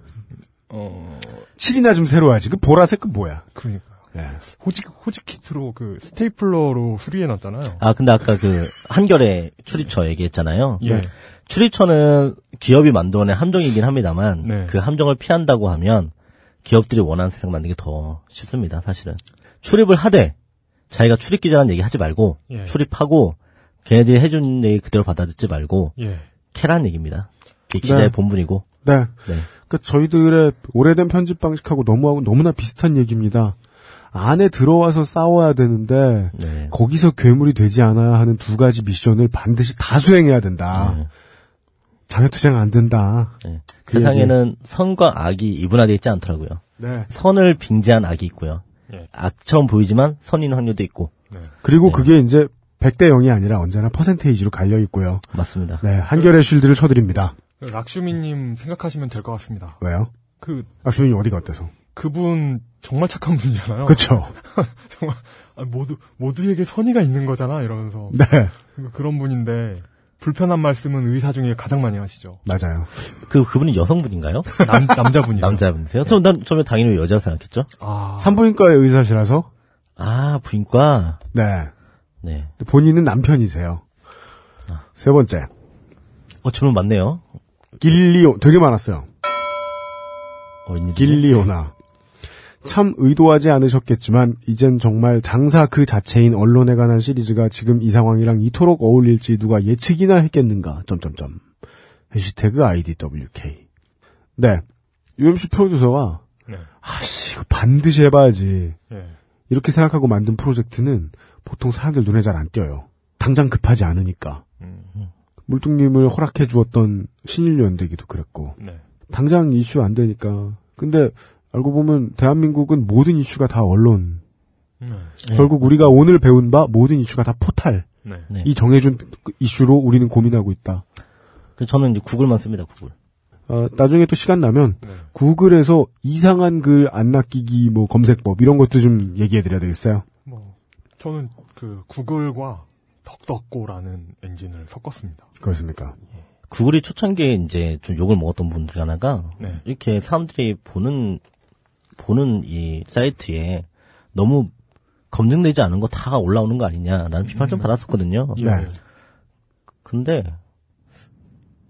어 7이나 좀 새로 와야지. 그 보라색 그 뭐야? 그러니까 예. 호직 호직 키트로 그 스테이플러로 수리해 놨잖아요. 아, 근데 아까 그 한결에 출입처 얘기했잖아요. 예. 출입처는 기업이 만들어낸 함정이긴 합니다만 네. 그 함정을 피한다고 하면 기업들이 원하는 세상 만드는 게 더 쉽습니다. 사실은 출입을 하되 자기가 출입 기자라는 얘기 하지 말고 예. 출입하고 걔네들이 해준 얘기 그대로 받아듣지 말고 예. 캐란 얘기입니다. 그게 기자의 네. 본분이고. 네. 네. 그러니까 저희들의 오래된 편집 방식하고 너무하고 너무나 비슷한 얘기입니다. 안에 들어와서 싸워야 되는데 네. 거기서 괴물이 되지 않아야 하는 두 가지 미션을 반드시 다 수행해야 된다. 네. 장애투쟁 안 된다. 네. 그 세상에는 선과 악이 이분화되어 있지 않더라고요. 네. 선을 빙자한 악이 있고요. 예. 악처럼 보이지만 선인 확률도 있고. 그리고 네. 그게 이제 100대 0이 아니라 언제나 퍼센테이지로 갈려 있고요. 맞습니다. 네, 한결의 쉴드를 쳐드립니다. 락슈미님 생각하시면 될 것 같습니다. 왜요? 그 아, 수민이 어디가 어때서? 그분 정말 착한 분이잖아요. 그쵸. (laughs) 정말 아, 모두 모두에게 선의가 있는 거잖아 이러면서 네, 그런 분인데 불편한 말씀은 의사 중에 가장 많이 하시죠. 맞아요. 그, 그분이 여성분인가요? 남 남자분이죠. 남자분이세요? 저, 난, 처음에 당연히 왜 여자로 생각했죠? 아 산부인과의 의사시라서, 아, 부인과. 네. 네. 본인은 남편이세요. 세 번째, 어, 질문 많네요. 길리오, 되게 많았어요. 어? 길리오나. 참 의도하지 않으셨겠지만 이젠 정말 장사 그 자체인 언론에 관한 시리즈가 지금 이 상황이랑 이토록 어울릴지 누가 예측이나 했겠는가. 점점점. 해시태그 IDWK. 네. UMC 프로듀서가 네. 아씨 이거 반드시 해봐야지. 예. 이렇게 생각하고 만든 프로젝트는 보통 사람들 눈에 잘 안 띄어요. 당장 급하지 않으니까. 음, 물뚱님을 허락해 주었던 신일연대기도 그랬고. 네. 당장 이슈 안 되니까. 근데 알고 보면 대한민국은 모든 이슈가 다 언론. 네. 네. 결국 우리가 오늘 배운 바 모든 이슈가 다 포탈. 네. 네. 이 정해준 그 이슈로 우리는 고민하고 있다. 그 저는 이제 구글만 씁니다, 구글. 어, 나중에 또 시간 나면 네. 구글에서 이상한 글 안 낚이기 뭐 검색법 이런 것도 좀 얘기해 드려야 되겠어요. 뭐 저는 그 구글과 덕덕고라는 엔진을 섞었습니다. 그렇습니까? 구글이 초창기에 이제 좀 욕을 먹었던 분들 중 하나가 네. 이렇게 사람들이 보는 보는 이 사이트에 너무 검증되지 않은 거 다 올라오는 거 아니냐라는 비판을 좀 받았었거든요. 예. 네. 근데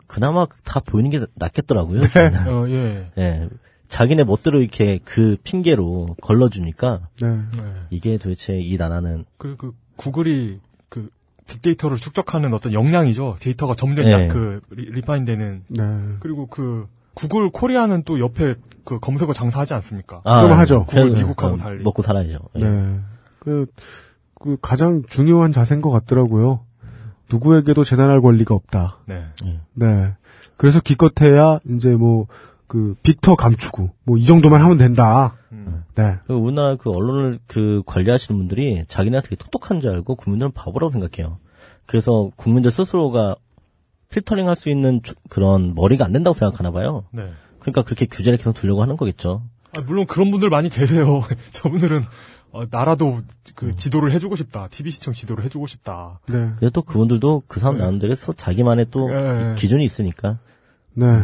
그나마 다 보이는 게 낫겠더라고요. 저는. 어, 예. 예. 자기네 멋대로 이렇게 그 핑계로 걸러주니까 네. 네. 이게 도대체 이 나라는 그, 그, 구글이 그 빅데이터를 축적하는 어떤 역량이죠. 데이터가 점점 예. 약간 refine 되는. 네. 그리고 그 구글 코리아는 또 옆에 그 검색어 장사하지 않습니까? 좀 하죠. 구글 미국하고 어, 달리. 먹고 살아야죠. 예. 네. 그, 그 가장 중요한 자세인 것 같더라고요. 누구에게도 재단할 권리가 없다. 네. 네. 그래서 기껏해야 이제 뭐 그 빅터 감추고 뭐 이 정도만 하면 된다. 음. 네. 그리고 우리나라 그 언론을 그 관리하시는 분들이 자기네가 되게 똑똑한 줄 알고 국민들은 바보라고 생각해요. 그래서 국민들 스스로가 필터링 할 수 있는 조- 그런 머리가 안 된다고 생각하나 봐요. 네. 그러니까 그렇게 규제를 계속 두려고 하는 거겠죠. 아, 물론 그런 분들 많이 계세요. (laughs) 저분들은 어, 나라도 그 지도를 해주고 싶다. TV 시청 지도를 해주고 싶다. 네. 근데 또 그분들도 그 사람 나름대로 서 자기만의 또 예. 기준이 있으니까. 네.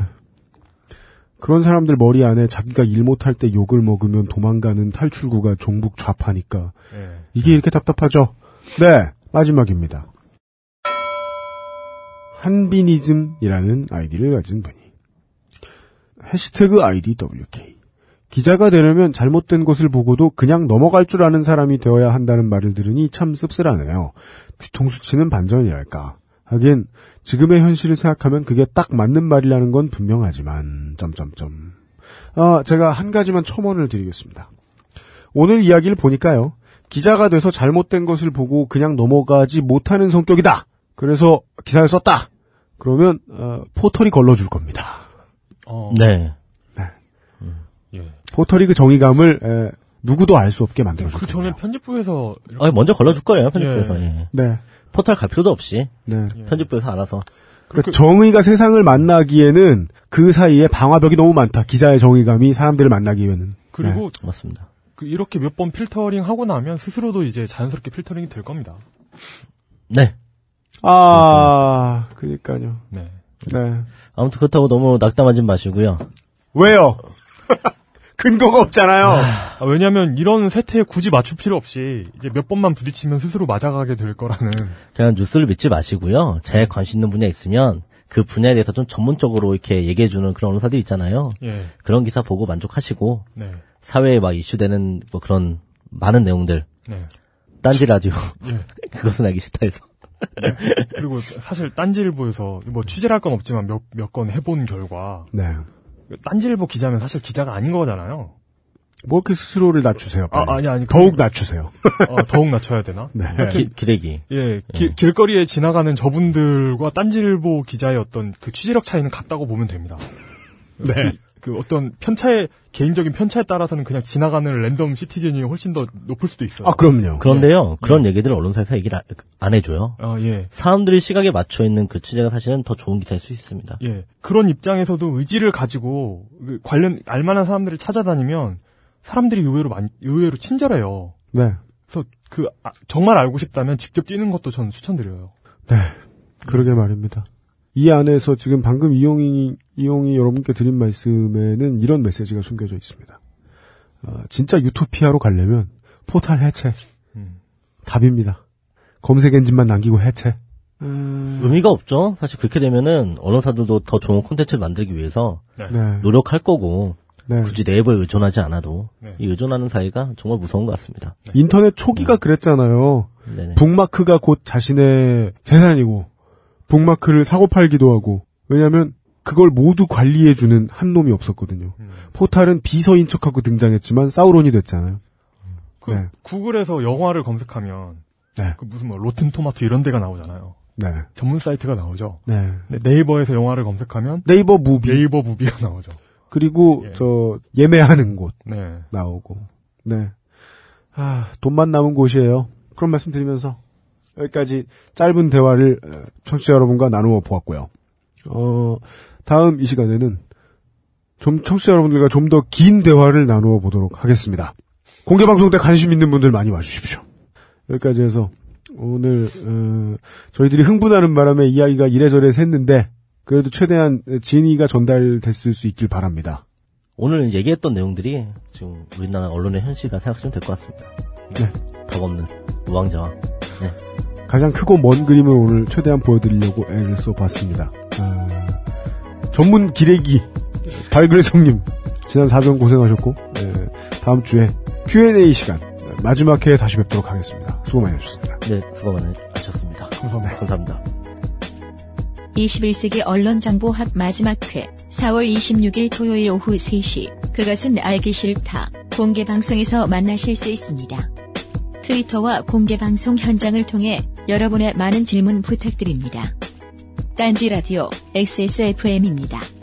그런 사람들 머리 안에 자기가 일 못할 때 욕을 먹으면 도망가는 탈출구가 종북 좌파니까 예. 이게 이렇게 답답하죠. 네. 마지막입니다. 한비니즘이라는 아이디를 가진 분이 해시태그 IDWK 기자가 되려면 잘못된 것을 보고도 그냥 넘어갈 줄 아는 사람이 되어야 한다는 말을 들으니 참 씁쓸하네요. 뒤통수치는 반전이랄까. 하긴 지금의 현실을 생각하면 그게 딱 맞는 말이라는 건 분명하지만 점점점. 아, 제가 한 가지만 첨언을 드리겠습니다. 오늘 이야기를 보니까요. 기자가 돼서 잘못된 것을 보고 그냥 넘어가지 못하는 성격이다. 그래서 기사를 썼다. 그러면 어, 포털이 걸러줄 겁니다. 어. 네. 예. 포털이 그 정의감을 에, 누구도 알 수 없게 만들어줄 그 겁니다. 전에 편집부에서 이렇게 아, 먼저 걸러줄 거예요, 편집부에서. 예. 예. 네, 포털 갈 필요도 없이 네. 편집부에서 알아서. 그러니까 정의가 세상을 만나기에는 그 사이에 방화벽이 너무 많다. 기자의 정의감이 사람들을 만나기 에는. 그리고 맞습니다. 그 이렇게 몇 번 필터링 하고 나면 스스로도 이제 자연스럽게 필터링이 될 겁니다. 네. 아, 그니까요. 네. 네. 아무튼 그렇다고 너무 낙담하지 마시고요. 왜요? (laughs) 근거가 없잖아요. 아, 왜냐하면 이런 세태에 굳이 맞출 필요 없이 이제 몇 번만 부딪히면 스스로 맞아가게 될 거라는. 그냥 뉴스를 믿지 마시고요. 제 관심 있는 분야 있으면 그 분야에 대해서 좀 전문적으로 이렇게 얘기해주는 그런 언론사들 있잖아요. 예. 그런 기사 보고 만족하시고 네. 사회에 막 이슈되는 뭐 그런 많은 내용들 네. 딴지 라디오 예. (laughs) 그것은 알기 싫다 해서 그리고 사실 딴지일보에서 뭐 취재를 할 건 없지만 몇 몇 건 해본 결과 네. 딴지일보 기자면 사실 기자가 아닌 거잖아요. 뭐 이렇게 스스로를 낮추세요. 빨리. 아, 아니, 아니. 더욱 낮추세요. 어, 더욱 낮춰야 되나? 네. 기, 기레기. 예, 기- 길거리에 지나가는 저분들과 딴지일보 기자의 어떤 그 취재력 차이는 같다고 보면 됩니다. 네. 그, 그 어떤 편차에 개인적인 편차에 따라서는 그냥 지나가는 랜덤 시티즌이 훨씬 더 높을 수도 있어요. 아, 그럼요. 그런데요, 그런 얘기들을 언론사에서 얘기를 안, 안 해줘요. 아, 예. 사람들이 시각에 맞춰 있는 그 취재가 사실은 더 좋은 기사일 수 있습니다. 예. 그런 입장에서도 의지를 가지고 그 관련 알만한 사람들을 찾아다니면 사람들이 의외로 많이 의외로 친절해요. 네. 그래서 그 아, 정말 알고 싶다면 직접 뛰는 것도 저는 추천드려요. 네. 그러게 말입니다. 이 안에서 지금 방금 이용이, 이용이 여러분께 드린 말씀에는 이런 메시지가 숨겨져 있습니다. 어, 진짜 유토피아로 가려면 포탈 해체. 음. 답입니다. 검색 엔진만 남기고 해체. 의미가 없죠. 사실 그렇게 되면은 언론사들도 더 좋은 콘텐츠를 만들기 위해서 네. 노력할 거고 네. 굳이 네이버에 의존하지 않아도 네. 이 의존하는 사이가 정말 무서운 것 같습니다. 인터넷 초기가 그랬잖아요. 네네. 북마크가 곧 자신의 재산이고 북마크를 사고 팔기도 하고 왜냐하면 그걸 모두 관리해주는 한 놈이 없었거든요. 음. 포탈은 비서인 척하고 등장했지만 사우론이 됐잖아요. 그 네. 구글에서 영화를 검색하면 네. 그 무슨 뭐 로튼 토마토 이런 데가 나오잖아요. 네. 전문 사이트가 나오죠. 네. 네이버에서 영화를 검색하면 네이버 무비 네이버 무비가 나오죠. 그리고 예. 저 예매하는 곳 네. 나오고 네. 아 돈만 남은 곳이에요. 그런 말씀 드리면서 여기까지 짧은 대화를 어, 청취자 여러분과 나누어 보았고요. 어 다음 이 시간에는 좀 청취자 여러분들과 좀 더 긴 대화를 나누어 보도록 하겠습니다. 공개 방송 때 관심 있는 분들 많이 와주십시오. 여기까지 해서 오늘 어, 저희들이 흥분하는 바람에 이야기가 이래저래 샜는데 그래도 최대한 진위가 전달됐을 수 있길 바랍니다. 오늘 얘기했던 내용들이 지금 우리나라 언론의 현실이다 생각하시면 될 것 같습니다. 네. 덕 없는 우왕좌왕. 네. 가장 크고 먼 그림을 오늘 최대한 보여드리려고 애를 써봤습니다. 아, 전문 기레기 발그레성님 지난 4전 고생하셨고 네, 다음 주에 Q&A 시간 마지막 회에 다시 뵙도록 하겠습니다. 수고 많이 하셨습니다. 네, 수고 많으셨습니다. 감사합니다. 감사합니다. 21세기 언론정보학 마지막 회 4월 26일 토요일 오후 3시 그것은 알기 싫다 공개 방송에서 만나실 수 있습니다. 트위터와 공개 방송 현장을 통해 여러분의 많은 질문 부탁드립니다. 딴지 라디오 XSFM입니다.